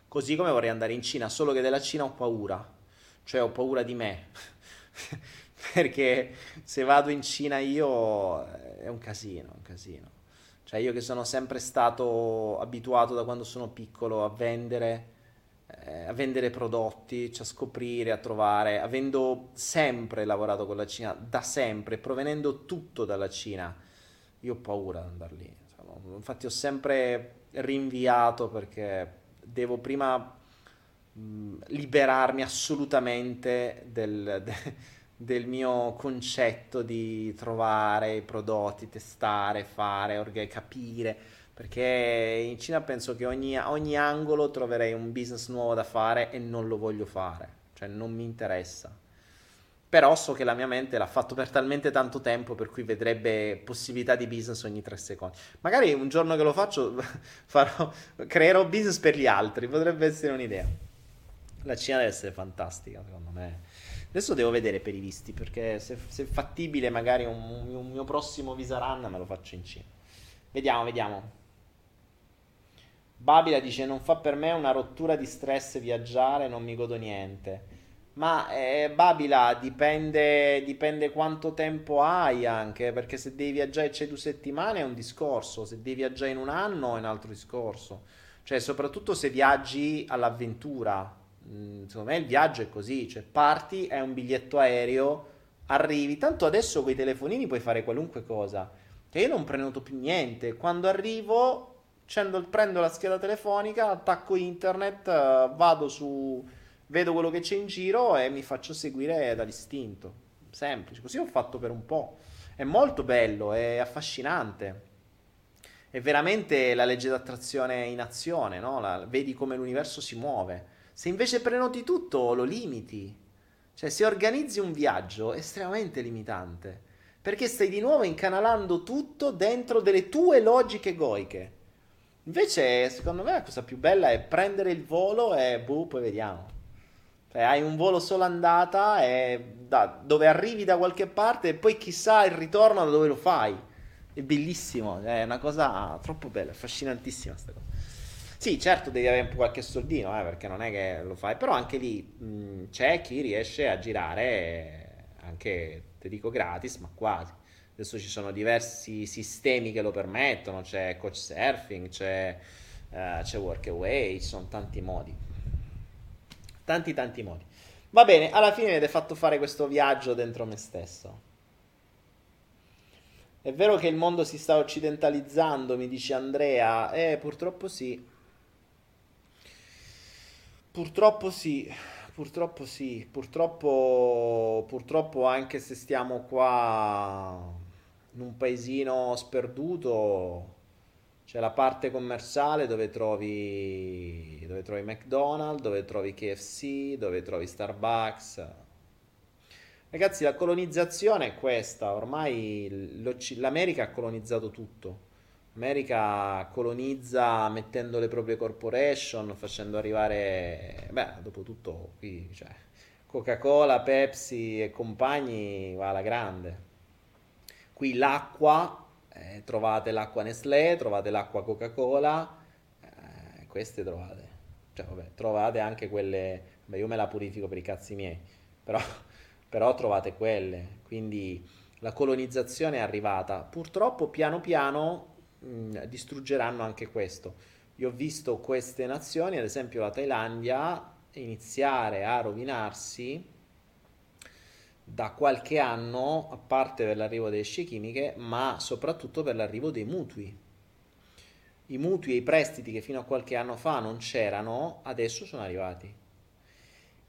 Così come vorrei andare in Cina, solo che della Cina ho paura, cioè ho paura di me, perché se vado in Cina io eh, è un casino, un casino. Cioè io che sono sempre stato abituato da quando sono piccolo a vendere eh, a vendere prodotti, cioè a scoprire, a trovare, avendo sempre lavorato con la Cina, da sempre, provenendo tutto dalla Cina, io ho paura di andare lì. Infatti ho sempre rinviato perché devo prima mh, liberarmi assolutamente del, de, del mio concetto di trovare i prodotti, testare, fare, orga- capire perché in Cina penso che ogni, ogni angolo troverei un business nuovo da fare e non lo voglio fare, cioè non mi interessa. Però so che la mia mente l'ha fatto per talmente tanto tempo per cui vedrebbe possibilità di business ogni tre secondi. Magari un giorno che lo faccio farò, creerò business per gli altri, potrebbe essere un'idea. La Cina deve essere fantastica, secondo me. Adesso devo vedere per i visti, perché se, se è fattibile magari un, un mio prossimo visa run me lo faccio in Cina. Vediamo, vediamo. Babila dice non fa per me una rottura di stress viaggiare, non mi godo niente. Ma eh, Babila dipende, dipende quanto tempo hai anche, perché se devi viaggiare c'è due settimane è un discorso, se devi viaggiare in un anno è un altro discorso. Cioè, soprattutto se viaggi all'avventura. Mm, secondo me il viaggio è così, cioè parti, è un biglietto aereo, arrivi, tanto adesso con i telefonini puoi fare qualunque cosa. Che io non prenoto più niente, quando arrivo prendo la scheda telefonica, attacco internet, uh, vado su, vedo quello che c'è in giro e mi faccio seguire dall'istinto. Semplice, così ho fatto per un po'. È molto bello, è affascinante. È veramente la legge d'attrazione in azione, no? La, vedi come l'universo si muove. Se invece prenoti tutto, lo limiti. Cioè, se organizzi un viaggio, è estremamente limitante. Perché stai di nuovo incanalando tutto dentro delle tue logiche egoiche. Invece, secondo me, la cosa più bella è prendere il volo e boh, poi vediamo. Cioè, hai un volo solo andata e da, dove arrivi da qualche parte e poi chissà il ritorno da dove lo fai. È bellissimo, è una cosa troppo bella, affascinantissima questa cosa. Sì, certo devi avere qualche soldino, eh, perché non è che lo fai, però anche lì mh, c'è chi riesce a girare anche, ti dico gratis, ma quasi. Adesso ci sono diversi sistemi che lo permettono, c'è coach surfing, c'è, uh, c'è workaway, ci sono tanti modi. Tanti tanti modi. Va bene, alla fine avete fatto fare questo viaggio dentro me stesso. È vero che il mondo si sta occidentalizzando, mi dice Andrea. Eh, purtroppo sì. Purtroppo sì. Purtroppo sì. Purtroppo, purtroppo anche se stiamo qua in un paesino sperduto c'è la parte commerciale dove trovi, dove trovi McDonald's, dove trovi KFC, dove trovi Starbucks. Ragazzi, la colonizzazione è questa, ormai l'America ha colonizzato tutto. L'America colonizza mettendo le proprie corporation, facendo arrivare, beh, dopo tutto qui, cioè, Coca-Cola, Pepsi e compagni va alla grande. Qui l'acqua, eh, trovate l'acqua Nestlé, trovate l'acqua Coca-Cola, eh, queste trovate. Cioè, vabbè, trovate anche quelle, beh, io me la purifico per i cazzi miei, però, però trovate quelle. Quindi la colonizzazione è arrivata. Purtroppo piano piano mh, distruggeranno anche questo. Io ho visto queste nazioni, ad esempio la Thailandia, iniziare a rovinarsi da qualche anno, a parte per l'arrivo delle scie chimiche, ma soprattutto per l'arrivo dei mutui. I mutui e i prestiti che fino a qualche anno fa non c'erano, adesso sono arrivati.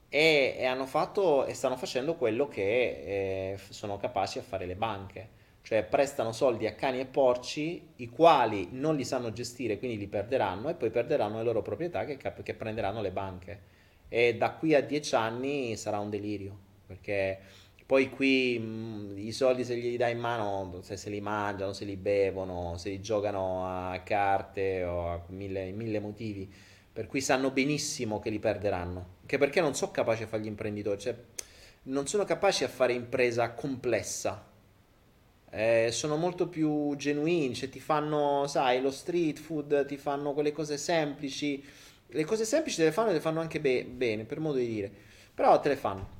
E, e hanno fatto e stanno facendo quello che eh, sono capaci a fare le banche. Cioè prestano soldi a cani e porci, i quali non li sanno gestire, quindi li perderanno e poi perderanno le loro proprietà che, che prenderanno le banche. E da qui a dieci anni sarà un delirio, perché poi qui mh, i soldi se gli dai in mano, se, se li mangiano, se li bevono, se li giocano a carte o a mille, mille motivi. Per cui sanno benissimo che li perderanno. Anche perché non sono capaci a fare gli imprenditori, cioè non sono capaci a fare impresa complessa. Eh, sono molto più genuini, cioè ti fanno, sai, lo street food, ti fanno quelle cose semplici. Le cose semplici te le fanno e le fanno anche be- bene, per modo di dire. Però te le fanno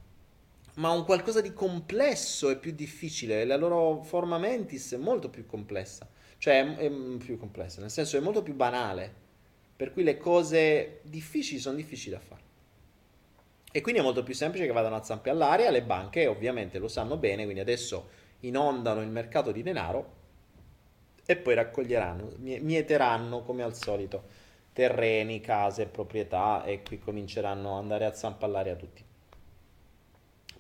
ma un qualcosa di complesso è più difficile, la loro forma mentis è molto più complessa, cioè è, più complessa, nel senso è molto più banale, per cui le cose difficili sono difficili da fare. E quindi è molto più semplice che vadano a zampe all'aria, le banche ovviamente lo sanno bene, quindi adesso inondano il mercato di denaro e poi raccoglieranno, mieteranno come al solito terreni, case, proprietà e qui cominceranno ad andare a zampa all'aria tutti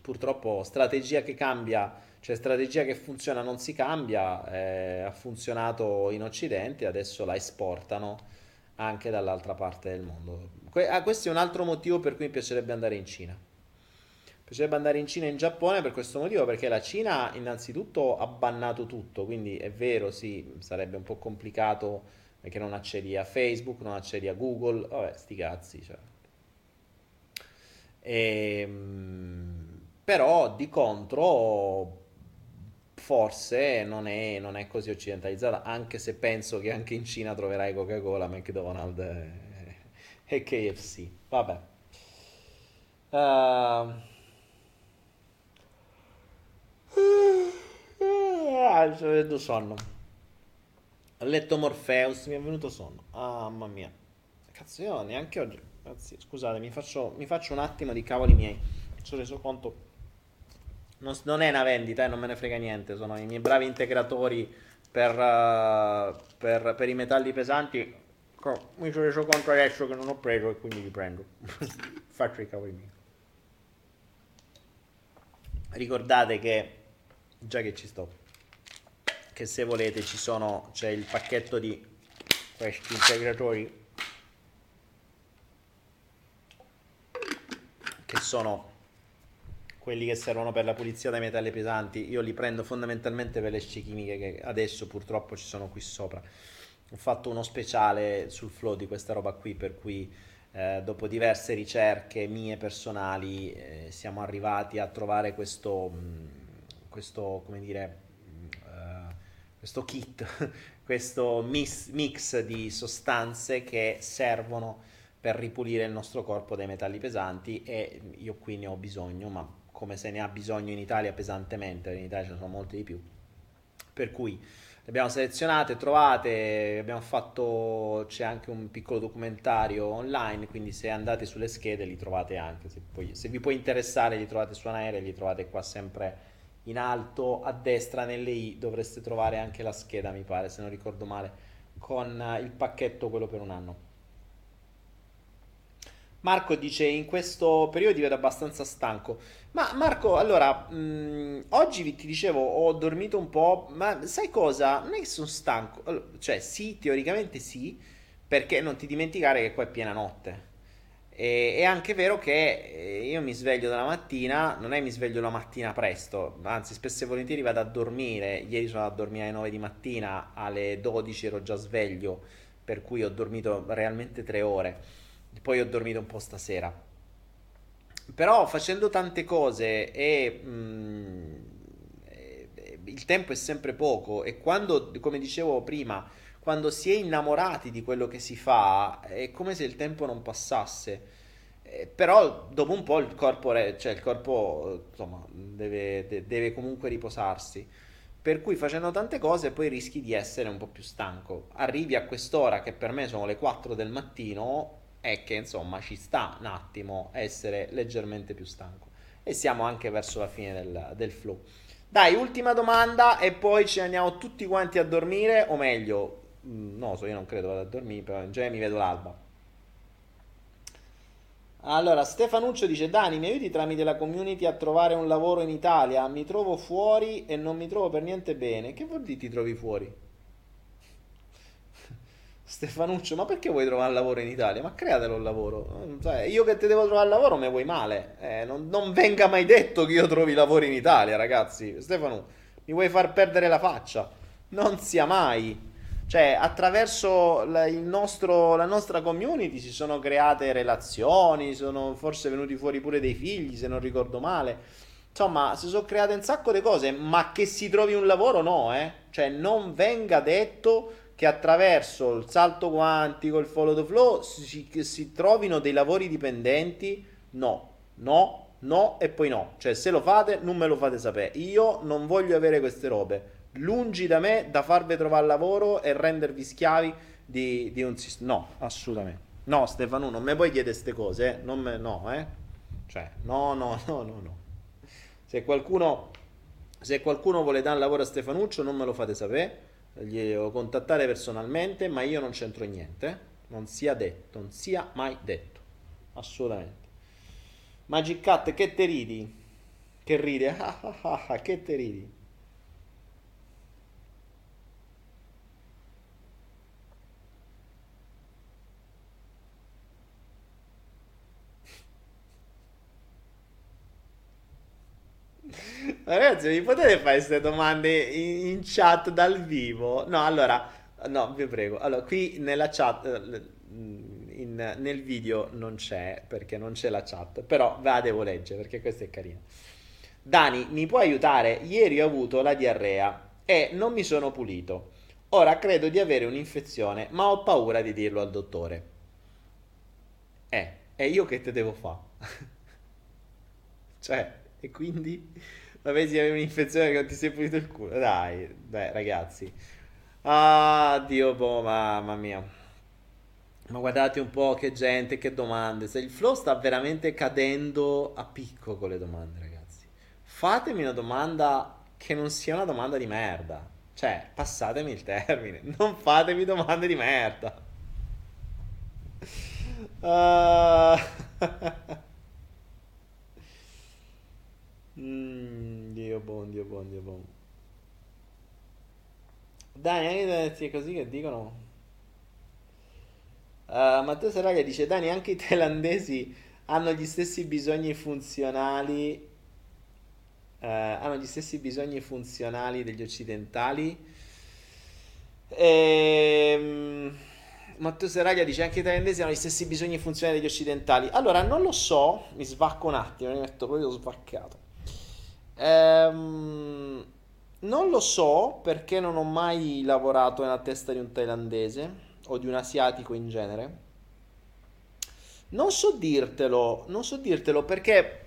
purtroppo strategia che cambia, cioè strategia che funziona non si cambia, eh, ha funzionato in Occidente, adesso la esportano anche dall'altra parte del mondo. Que- ah, questo è un altro motivo per cui mi piacerebbe andare in Cina. Mi piacerebbe andare in Cina e in Giappone per questo motivo, perché la Cina innanzitutto ha bannato tutto, quindi è vero, sì, sarebbe un po' complicato perché non accedi a Facebook, non accedi a Google, vabbè, sti cazzi, cioè. E, ehm, però di contro forse non è, non è, così occidentalizzata, anche se penso che anche in Cina troverai Coca-Cola, McDonald's e, KFC. Vabbè. Uh, ah, sto sonno. Ho letto Morpheus, mi è venuto sonno. Ah, mamma mia. Cazzo, io neanche oggi. Anzi, scusate, mi faccio, mi faccio un attimo di cavoli miei. Mi sono reso conto non, non, è una vendita, eh, non me ne frega niente, sono i miei bravi integratori per, uh, per, per i metalli pesanti. Mi sono reso conto adesso che non ho preso e quindi li prendo. Faccio i cavoli miei. Ricordate che, già che ci sto, che se volete ci sono, c'è il pacchetto di questi integratori che sono quelli che servono per la pulizia dei metalli pesanti, io li prendo fondamentalmente per le scie chimiche che adesso purtroppo ci sono qui sopra. Ho fatto uno speciale sul flow di questa roba qui, per cui eh, dopo diverse ricerche mie personali eh, siamo arrivati a trovare questo, mm, questo come dire, uh, questo kit, questo mix, mix di sostanze che servono per ripulire il nostro corpo dai metalli pesanti e io qui ne ho bisogno, ma come se ne ha bisogno in Italia pesantemente, in Italia ce ne sono molti di più. Per cui le abbiamo selezionate, trovate, abbiamo fatto, c'è anche un piccolo documentario online, quindi se andate sulle schede li trovate anche, se, poi, se vi può interessare li trovate su Anaere, li trovate qua sempre in alto a destra nelle i dovreste trovare anche la scheda mi pare se non ricordo male con il pacchetto quello per un anno Marco dice in questo periodo ti vedo abbastanza stanco. Ma Marco, allora, mh, oggi ti dicevo, ho dormito un po', ma sai cosa? Non è che sono stanco. Allora, cioè, sì, teoricamente sì, perché non ti dimenticare che qua è piena notte. E, è anche vero che eh, io mi sveglio dalla mattina, non è mi sveglio la mattina presto, anzi spesso e volentieri vado a dormire. Ieri sono andato a dormire alle 9 di mattina, alle 12 ero già sveglio, per cui ho dormito realmente 3 ore poi ho dormito un po' stasera. Però facendo tante cose e, mh, mm, il tempo è sempre poco e quando, come dicevo prima, quando si è innamorati di quello che si fa, è come se il tempo non passasse. Eh, però dopo un po' il corpo, cioè il corpo insomma, deve, de- deve comunque riposarsi. Per cui facendo tante cose poi rischi di essere un po' più stanco. Arrivi a quest'ora che per me sono le 4 del mattino e che insomma ci sta un attimo essere leggermente più stanco. E siamo anche verso la fine del, del flow. Dai, ultima domanda e poi ci andiamo tutti quanti a dormire, o meglio, mm, no, so io non credo vado a dormire, però in genere mi vedo l'alba. Allora, Stefanuccio dice: Dani, mi aiuti tramite la community a trovare un lavoro in Italia? Mi trovo fuori e non mi trovo per niente bene. Che vuol dire ti trovi fuori? Stefanuccio, ma perché vuoi trovare lavoro in Italia? Ma createlo un lavoro. io che ti devo trovare lavoro mi vuoi male. Eh, non, non, venga mai detto che io trovi lavoro in Italia, ragazzi. Stefano, mi vuoi far perdere la faccia? Non sia mai. Cioè, attraverso la, nostro, la nostra community si sono create relazioni, sono forse venuti fuori pure dei figli, se non ricordo male. Insomma, si sono create un sacco di cose, ma che si trovi un lavoro no, eh. Cioè, non venga detto che attraverso il salto quantico, il follow the flow, si, si trovino dei lavori dipendenti. No, no, no e poi no. Cioè, se lo fate, non me lo fate sapere. Io non voglio avere queste robe lungi da me da farvi trovare lavoro e rendervi schiavi di, di un sistema. No, assolutamente. No, Stefano, non mi puoi chiedere queste cose, eh? non me, no, eh? Cioè, no, no, no, no, no. Se qualcuno, se qualcuno vuole dare un lavoro a Stefanuccio, non me lo fate sapere, glielo contattare personalmente, ma io non c'entro niente. Non sia detto, non sia mai detto. Assolutamente. Magic Cat, che te ridi? Che ride? che te ridi? Ragazzi, mi potete fare queste domande in, in, chat dal vivo? No, allora, no, vi prego. Allora, qui nella chat, eh, in, nel video non c'è, perché non c'è la chat, però ve la devo leggere, perché questa è carina. Dani, mi puoi aiutare? Ieri ho avuto la diarrea e non mi sono pulito. Ora credo di avere un'infezione, ma ho paura di dirlo al dottore. Eh, e io che te devo fare? cioè, e quindi... Vabbè, se avevi un'infezione che ti sei pulito il culo. Dai, beh, ragazzi. Ah, Dio, boh, mamma mia. Ma guardate un po' che gente, che domande. Se il flow sta veramente cadendo a picco con le domande, ragazzi. Fatemi una domanda che non sia una domanda di merda. Cioè, passatemi il termine. Non fatemi domande di merda. Uh... Mm, Dio buon, Dio buon, Dio buon. Dani, anche è così che dicono. Uh, Matteo Saraga dice: Dani, anche i thailandesi hanno gli stessi bisogni funzionali. Uh, hanno gli stessi bisogni funzionali degli occidentali. Ehm. Matteo Seraglia dice anche i thailandesi hanno gli stessi bisogni funzionali degli occidentali. Allora, non lo so, mi svacco un attimo, mi metto proprio svaccato. Ehm, non lo so perché non ho mai lavorato nella testa di un thailandese o di un asiatico in genere. Non so dirtelo, non so dirtelo perché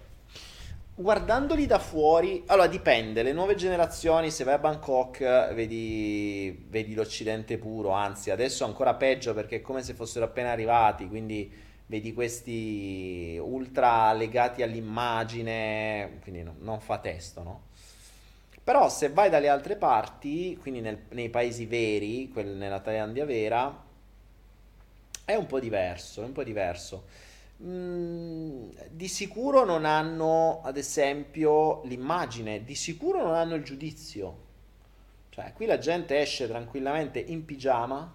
guardandoli da fuori, allora dipende, le nuove generazioni, se vai a Bangkok vedi, vedi l'Occidente puro, anzi adesso ancora peggio perché è come se fossero appena arrivati, quindi vedi questi ultra legati all'immagine, quindi no, non fa testo, no? Però se vai dalle altre parti, quindi nel, nei paesi veri, quel, nella Thailandia vera, è un po' diverso, è un po' diverso. Mm, di sicuro non hanno, ad esempio, l'immagine, di sicuro non hanno il giudizio. Cioè, qui la gente esce tranquillamente in pigiama,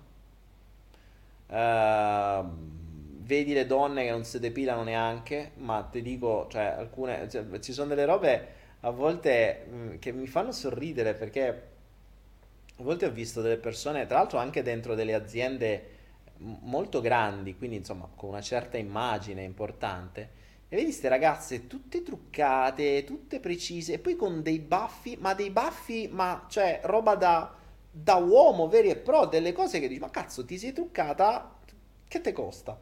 uh, vedi le donne che non si depilano neanche, ma ti dico, cioè, alcune, cioè, ci sono delle robe a volte mh, mm, che mi fanno sorridere perché a volte ho visto delle persone, tra l'altro anche dentro delle aziende molto grandi, quindi insomma con una certa immagine importante, E vedi queste ragazze tutte truccate, tutte precise, e poi con dei baffi, ma dei baffi, ma cioè roba da, da uomo veri e pro, delle cose che dici, ma cazzo, ti sei truccata, che te costa?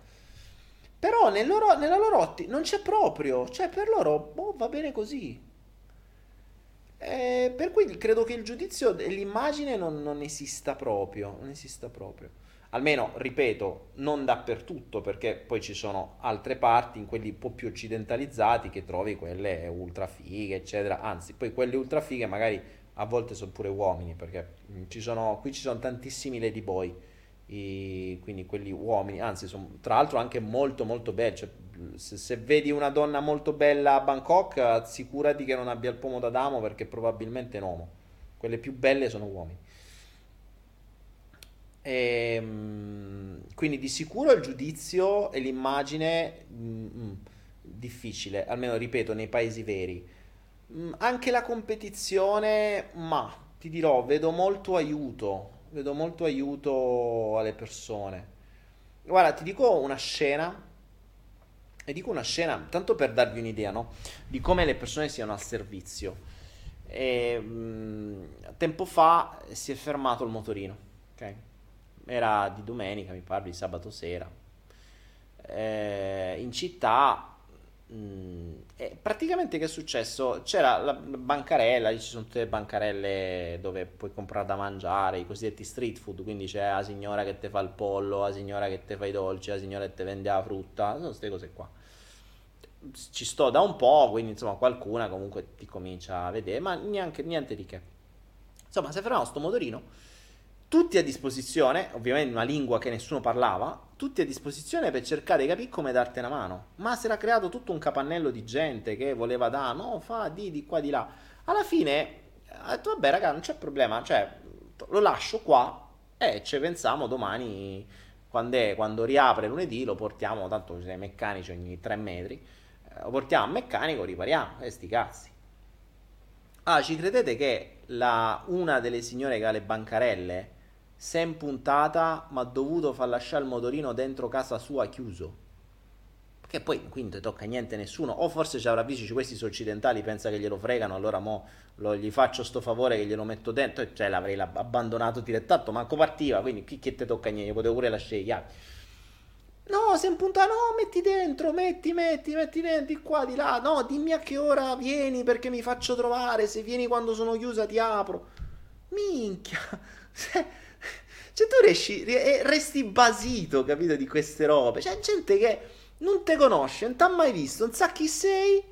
Però nel loro, nella loro ottica non c'è proprio, cioè per loro boh, va bene così. Eh, per cui credo che il giudizio dell'immagine non, non esista proprio, non esista proprio. Almeno, ripeto, non dappertutto, perché poi ci sono altre parti, in quelli un po' più occidentalizzati, che trovi quelle ultra fighe, eccetera. Anzi, poi quelle ultra fighe magari a volte sono pure uomini, perché ci sono, qui ci sono tantissimi ladyboy, i, quindi quelli uomini, anzi, sono tra l'altro anche molto molto belli. Cioè, se, se, vedi una donna molto bella a Bangkok, assicurati che non abbia il pomo d'Adamo perché probabilmente è un uomo. Quelle più belle sono uomini. E, ehm, quindi di sicuro il giudizio e l'immagine mm, mm, difficile, almeno ripeto, nei paesi veri. Mm, anche la competizione, ma ti dirò, vedo molto aiuto, vedo molto aiuto alle persone. Guarda, ti dico una scena e dico una scena, tanto per darvi un'idea, no? Di come le persone siano al servizio. E, mh, tempo fa si è fermato il motorino, ok? Era di domenica, mi pare, di sabato sera. Eh, in città Mm, e praticamente che è successo? C'era la bancarella, ci sono tutte le bancarelle dove puoi comprare da mangiare, i cosiddetti street food, quindi c'è la signora che ti fa il pollo, la signora che ti fa i dolci, la signora che ti vende la frutta, sono queste cose qua. Ci sto da un po', quindi insomma qualcuna comunque ti comincia a vedere, ma neanche, niente di che. Insomma, se fermiamo sto motorino, tutti a disposizione, ovviamente in una lingua che nessuno parlava, tutti a disposizione per cercare di capire come darti una mano. Ma si era creato tutto un capannello di gente che voleva da, no, fa di, di qua, di là. Alla fine ha detto, vabbè raga, non c'è problema, cioè lo lascio qua e ci pensiamo domani, quando, è, quando riapre lunedì, lo portiamo, tanto ci sono i meccanici ogni tre metri, eh, lo portiamo al meccanico, ripariamo, e sti cazzi. Ah, ci credete che la, una delle signore che ha le bancarelle si è impuntata ma ha dovuto far lasciare il motorino dentro casa sua chiuso. Che poi quindi non tocca niente a nessuno. O forse ci avrà visto questi occidentali, pensa che glielo fregano, allora mo lo, gli faccio sto favore che glielo metto dentro. E cioè l'avrei abbandonato direttato, manco partiva, quindi chi che te tocca niente, potevo pure lasciare le chiavi. No, si è impuntata, no, metti dentro, metti, metti, metti dentro, di qua, di là. No, dimmi a che ora vieni perché mi faccio trovare. Se vieni quando sono chiusa ti apro. Minchia. Cioè, tu riesci, resti basito, capito, di queste robe. C'è gente che non te conosce, non ti ha mai visto, non sa chi sei,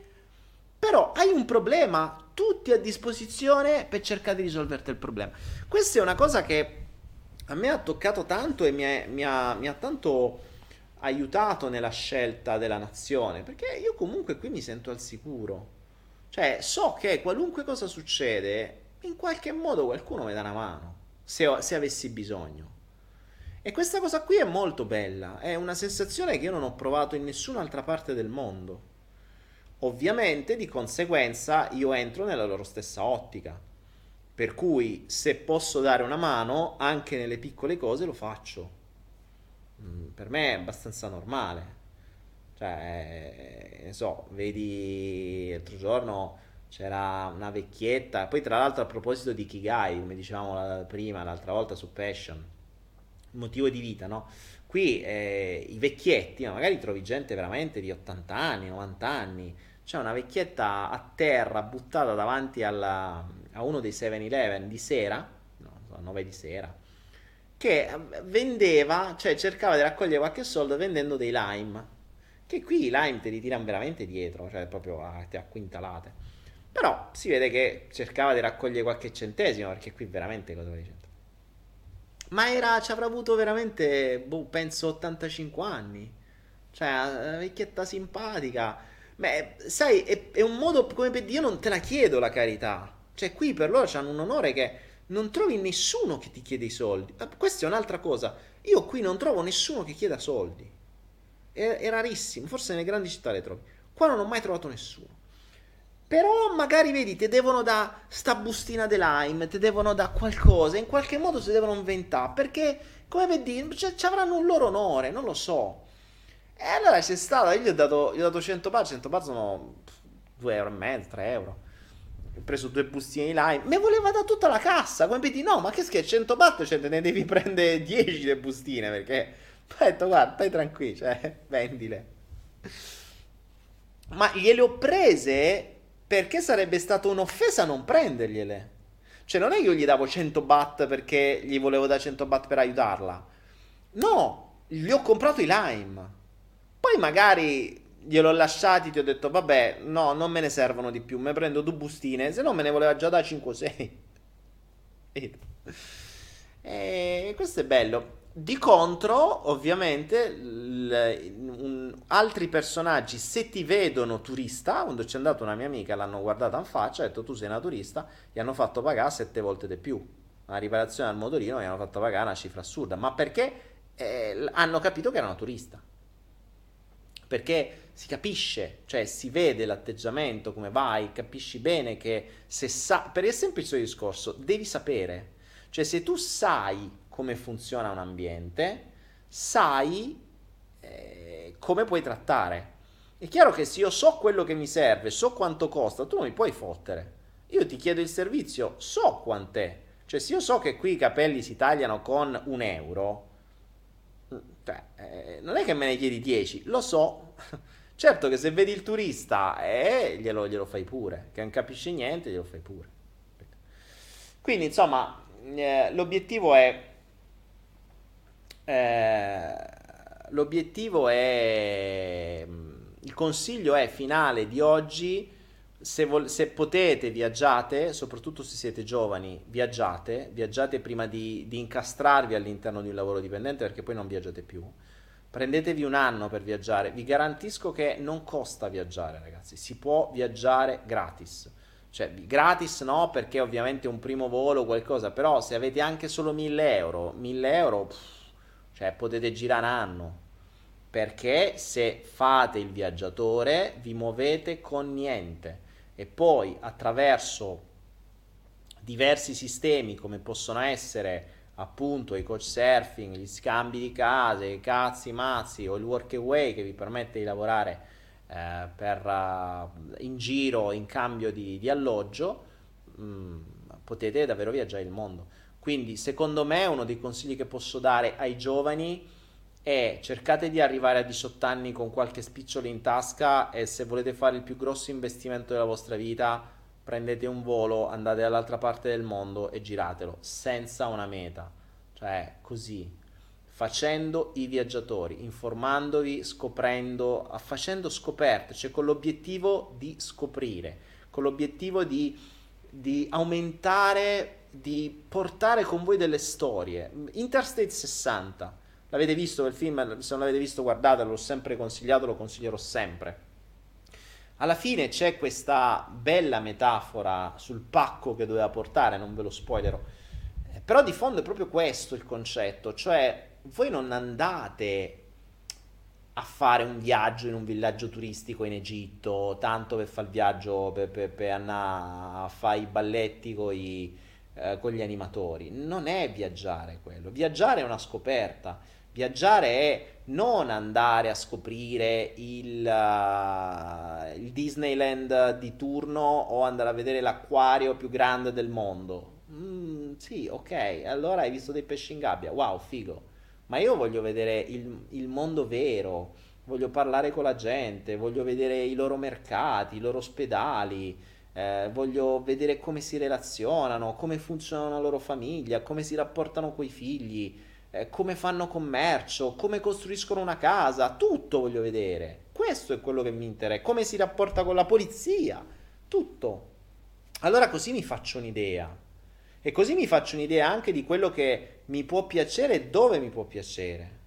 però hai un problema, tutti a disposizione per cercare di risolverti il problema. Questa è una cosa che a me ha toccato tanto e mi, è, mi, ha, mi ha tanto aiutato nella scelta della nazione, perché io comunque qui mi sento al sicuro. Cioè, so che qualunque cosa succede, in qualche modo qualcuno mi dà una mano se, se avessi bisogno. E questa cosa qui è molto bella, è una sensazione che io non ho provato in nessun'altra parte del mondo. Ovviamente, di conseguenza, io entro nella loro stessa ottica. Per cui, se posso dare una mano, anche nelle piccole cose lo faccio. Mm, per me è abbastanza normale. Cioè, ne so, vedi l'altro giorno c'era una vecchietta, poi tra l'altro a proposito di Kigai, come dicevamo prima, l'altra volta su Passion, motivo di vita, no? Qui eh, i vecchietti, ma magari trovi gente veramente di 80 anni, 90 anni, c'è una vecchietta a terra buttata davanti alla, a uno dei 7-Eleven di sera, no, 9 di sera, che vendeva, cioè cercava di raccogliere qualche soldo vendendo dei lime, che qui i lime te li tirano veramente dietro, cioè proprio a, a quintalate. Però si vede che cercava di raccogliere qualche centesimo, perché qui veramente cosa vuoi centro. Ma era, ci avrà avuto veramente, boh, penso 85 anni. Cioè, una vecchietta simpatica. Beh, sai, è, è, un modo come per dire, io non te la chiedo la carità. Cioè, qui per loro hanno un onore che non trovi nessuno che ti chiede i soldi. Questa è un'altra cosa. Io qui non trovo nessuno che chieda soldi. È, è rarissimo, forse nelle grandi città le trovi. Qua non ho mai trovato nessuno. Però magari vedi, ti devono da sta bustina di lime, ti devono da qualcosa, in qualche modo si devono inventare, perché come vedi, ci avranno un loro onore, non lo so. E allora c'è stato, io gli ho dato, gli ho dato 100 baht, 100 baht sono 2 euro e mezzo, 3 euro. Ho preso due bustine di lime, mi voleva da tutta la cassa, come vedi, no, ma che scherzo, 100 baht, cioè te ne devi prendere 10 le bustine, perché... Ho detto, guarda, stai tranquillo, cioè, vendile. Ma gliele ho prese perché sarebbe stata un'offesa non prendergliele. Cioè, non è che io gli davo 100 baht perché gli volevo dare 100 baht per aiutarla. No, gli ho comprato i lime. Poi magari gliel'ho lasciati, ti ho detto, vabbè, no, non me ne servono di più, me prendo due bustine, se no me ne voleva già da 5-6. E questo è bello. Di contro, ovviamente, l- un- altri personaggi, se ti vedono turista, quando c'è andata una mia amica, l'hanno guardata in faccia, ha detto tu sei una turista, gli hanno fatto pagare sette volte di più. La riparazione al motorino gli hanno fatto pagare una cifra assurda, ma perché eh, hanno capito che era una turista. Perché si capisce, cioè si vede l'atteggiamento, come vai, capisci bene che se sa... Per il semplice discorso, devi sapere. Cioè se tu sai come funziona un ambiente, sai eh, come puoi trattare. È chiaro che se io so quello che mi serve, so quanto costa, tu non mi puoi fottere. Io ti chiedo il servizio, so quant'è. Cioè, se io so che qui i capelli si tagliano con un euro, cioè, eh, non è che me ne chiedi 10, lo so. certo che se vedi il turista, eh, glielo, glielo fai pure. Che non capisce niente, glielo fai pure. Quindi, insomma, eh, l'obiettivo è eh, l'obiettivo è... Il consiglio è finale di oggi, se, vol- se, potete viaggiate, soprattutto se siete giovani, viaggiate, viaggiate prima di, di incastrarvi all'interno di un lavoro dipendente perché poi non viaggiate più. Prendetevi un anno per viaggiare, vi garantisco che non costa viaggiare ragazzi, si può viaggiare gratis. Cioè, gratis no, perché ovviamente un primo volo qualcosa, però se avete anche solo 1000 euro, 1000 euro... Pff, cioè potete girare anno. Perché se fate il viaggiatore vi muovete con niente e poi attraverso diversi sistemi come possono essere appunto i coach surfing, gli scambi di case, i cazzi mazzi o il workaway che vi permette di lavorare eh, per, uh, in giro in cambio di, di alloggio, mh, mm, potete davvero viaggiare il mondo. Quindi, secondo me, uno dei consigli che posso dare ai giovani è cercate di arrivare a 18 anni con qualche spicciolo in tasca e se volete fare il più grosso investimento della vostra vita, prendete un volo, andate dall'altra parte del mondo e giratelo senza una meta. Cioè, così, facendo i viaggiatori, informandovi, scoprendo, facendo scoperte, cioè con l'obiettivo di scoprire, con l'obiettivo di, di aumentare di portare con voi delle storie. Interstate 60, l'avete visto quel film? Se non l'avete visto guardatelo, l'ho sempre consigliato, lo consiglierò sempre. Alla fine c'è questa bella metafora sul pacco che doveva portare, non ve lo spoilerò. Eh, però di fondo è proprio questo il concetto, cioè voi non andate a fare un viaggio in un villaggio turistico in Egitto, tanto per fare il viaggio, per, per, per andare a fare i balletti con i eh, con gli animatori. Non è viaggiare quello. Viaggiare è una scoperta. Viaggiare è non andare a scoprire il, uh, il, Disneyland di turno o andare a vedere l'acquario più grande del mondo. Mm, sì, ok, allora hai visto dei pesci in gabbia. Wow, figo. Ma io voglio vedere il, il mondo vero, voglio parlare con la gente, voglio vedere i loro mercati, i loro ospedali eh, voglio vedere come si relazionano, come funziona la loro famiglia, come si rapportano coi figli, eh, come fanno commercio, come costruiscono una casa, tutto voglio vedere. Questo è quello che mi interessa, come si rapporta con la polizia, tutto. Allora così mi faccio un'idea. E così mi faccio un'idea anche di quello che mi può piacere e dove mi può piacere.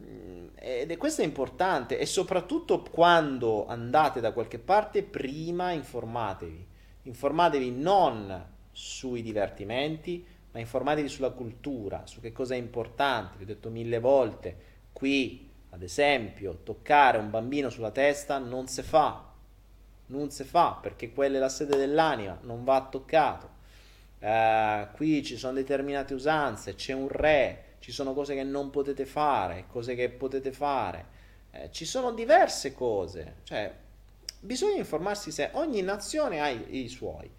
Mm, ed è, questo è importante e soprattutto quando andate da qualche parte prima informatevi. Informatevi non sui divertimenti, ma informatevi sulla cultura, su che cosa è importante. Vi ho detto mille volte, qui ad esempio toccare un bambino sulla testa non si fa, non si fa perché quella è la sede dell'anima, non va toccato. Uh, qui ci sono determinate usanze, c'è un re, ci sono cose che non potete fare, cose che potete fare. Eh, ci sono diverse cose, cioè bisogna informarsi se ogni nazione ha i, i suoi.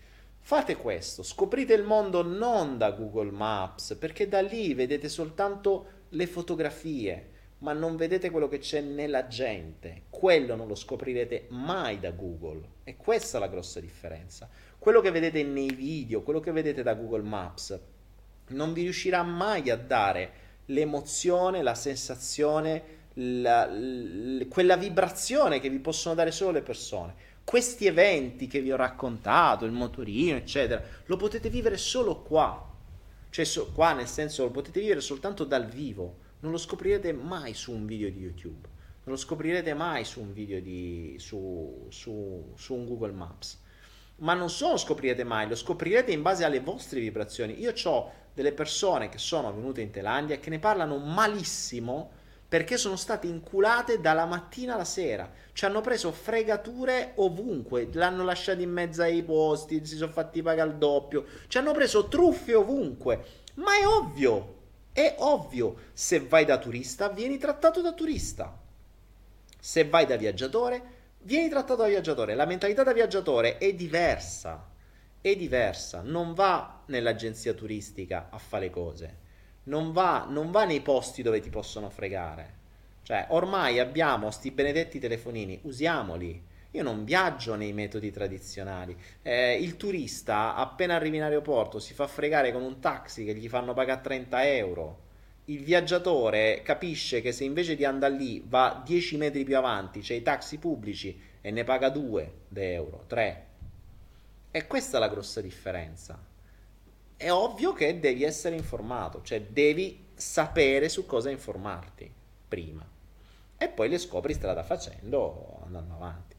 Fate questo, scoprite il mondo non da Google Maps, perché da lì vedete soltanto le fotografie, ma non vedete quello che c'è nella gente. Quello non lo scoprirete mai da Google. E questa è la grossa differenza. Quello che vedete nei video, quello che vedete da Google Maps, non vi riuscirà mai a dare l'emozione, la sensazione, la, la, quella vibrazione che vi possono dare solo le persone. Questi eventi che vi ho raccontato, il motorino, eccetera, lo potete vivere solo qua. Cioè, so, qua nel senso lo potete vivere soltanto dal vivo. Non lo scoprirete mai su un video di YouTube. Non lo scoprirete mai su un video di, su, su, su un Google Maps. Ma non solo lo scoprirete mai, lo scoprirete in base alle vostre vibrazioni. Io ho delle persone che sono venute in Thailandia che ne parlano malissimo perché sono state inculate dalla mattina alla sera. Ci hanno preso fregature ovunque, l'hanno lasciato in mezzo ai posti, si sono fatti pagare il doppio, ci hanno preso truffe ovunque. Ma è ovvio, è ovvio, se vai da turista vieni trattato da turista. Se vai da viaggiatore vieni trattato da viaggiatore. La mentalità da viaggiatore è diversa, è diversa, non va nell'agenzia turistica a fare cose non va, non va nei posti dove ti possono fregare. Cioè, ormai abbiamo sti benedetti telefonini, usiamoli. Io non viaggio nei metodi tradizionali. Eh, il turista, appena arrivi in aeroporto, si fa fregare con un taxi che gli fanno pagare 30 euro. Il viaggiatore capisce che se invece di andare lì va 10 metri più avanti, c'è i taxi pubblici e ne paga 2 euro, 3. E questa è la grossa differenza è ovvio che devi essere informato, cioè devi sapere su cosa informarti prima e poi le scopri strada facendo andando avanti.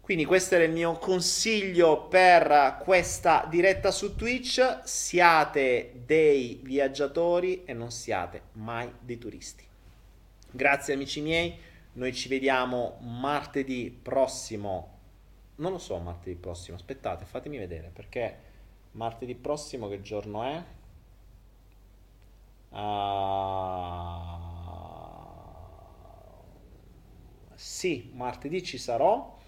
Quindi questo era il mio consiglio per questa diretta su Twitch, siate dei viaggiatori e non siate mai dei turisti. Grazie amici miei, noi ci vediamo martedì prossimo. Non lo so martedì prossimo, aspettate, fatemi vedere perché Martedì prossimo che giorno è? Uh, sì, martedì ci sarò,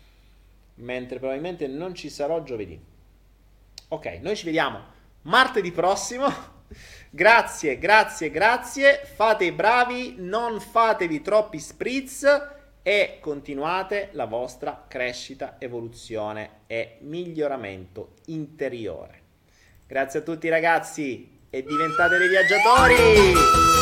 mentre probabilmente non ci sarò giovedì. Ok, noi ci vediamo martedì prossimo. grazie, grazie, grazie. Fate i bravi, non fatevi troppi spritz e continuate la vostra crescita, evoluzione e miglioramento interiore. Grazie a tutti ragazzi e diventate dei viaggiatori!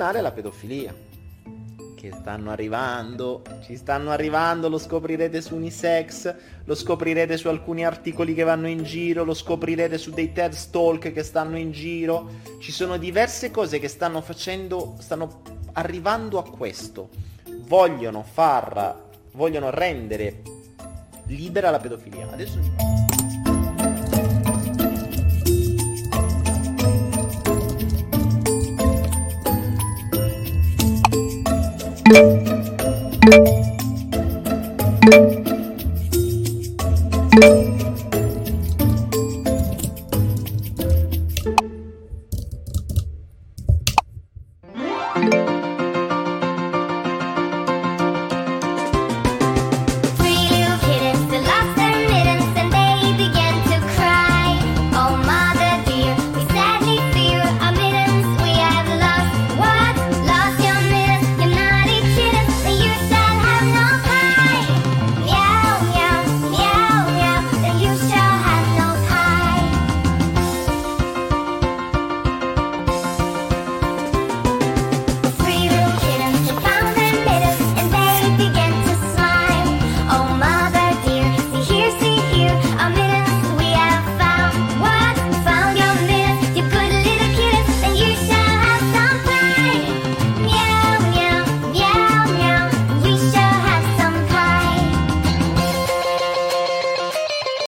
Sdoganare la pedofilia. Che stanno arrivando, ci stanno arrivando, lo scoprirete su Unisex, lo scoprirete su alcuni articoli che vanno in giro, lo scoprirete su dei TED Stalk che stanno in giro. Ci sono diverse cose che stanno facendo, stanno arrivando a questo. Vogliono far, vogliono rendere libera la pedofilia. Adesso... thank you.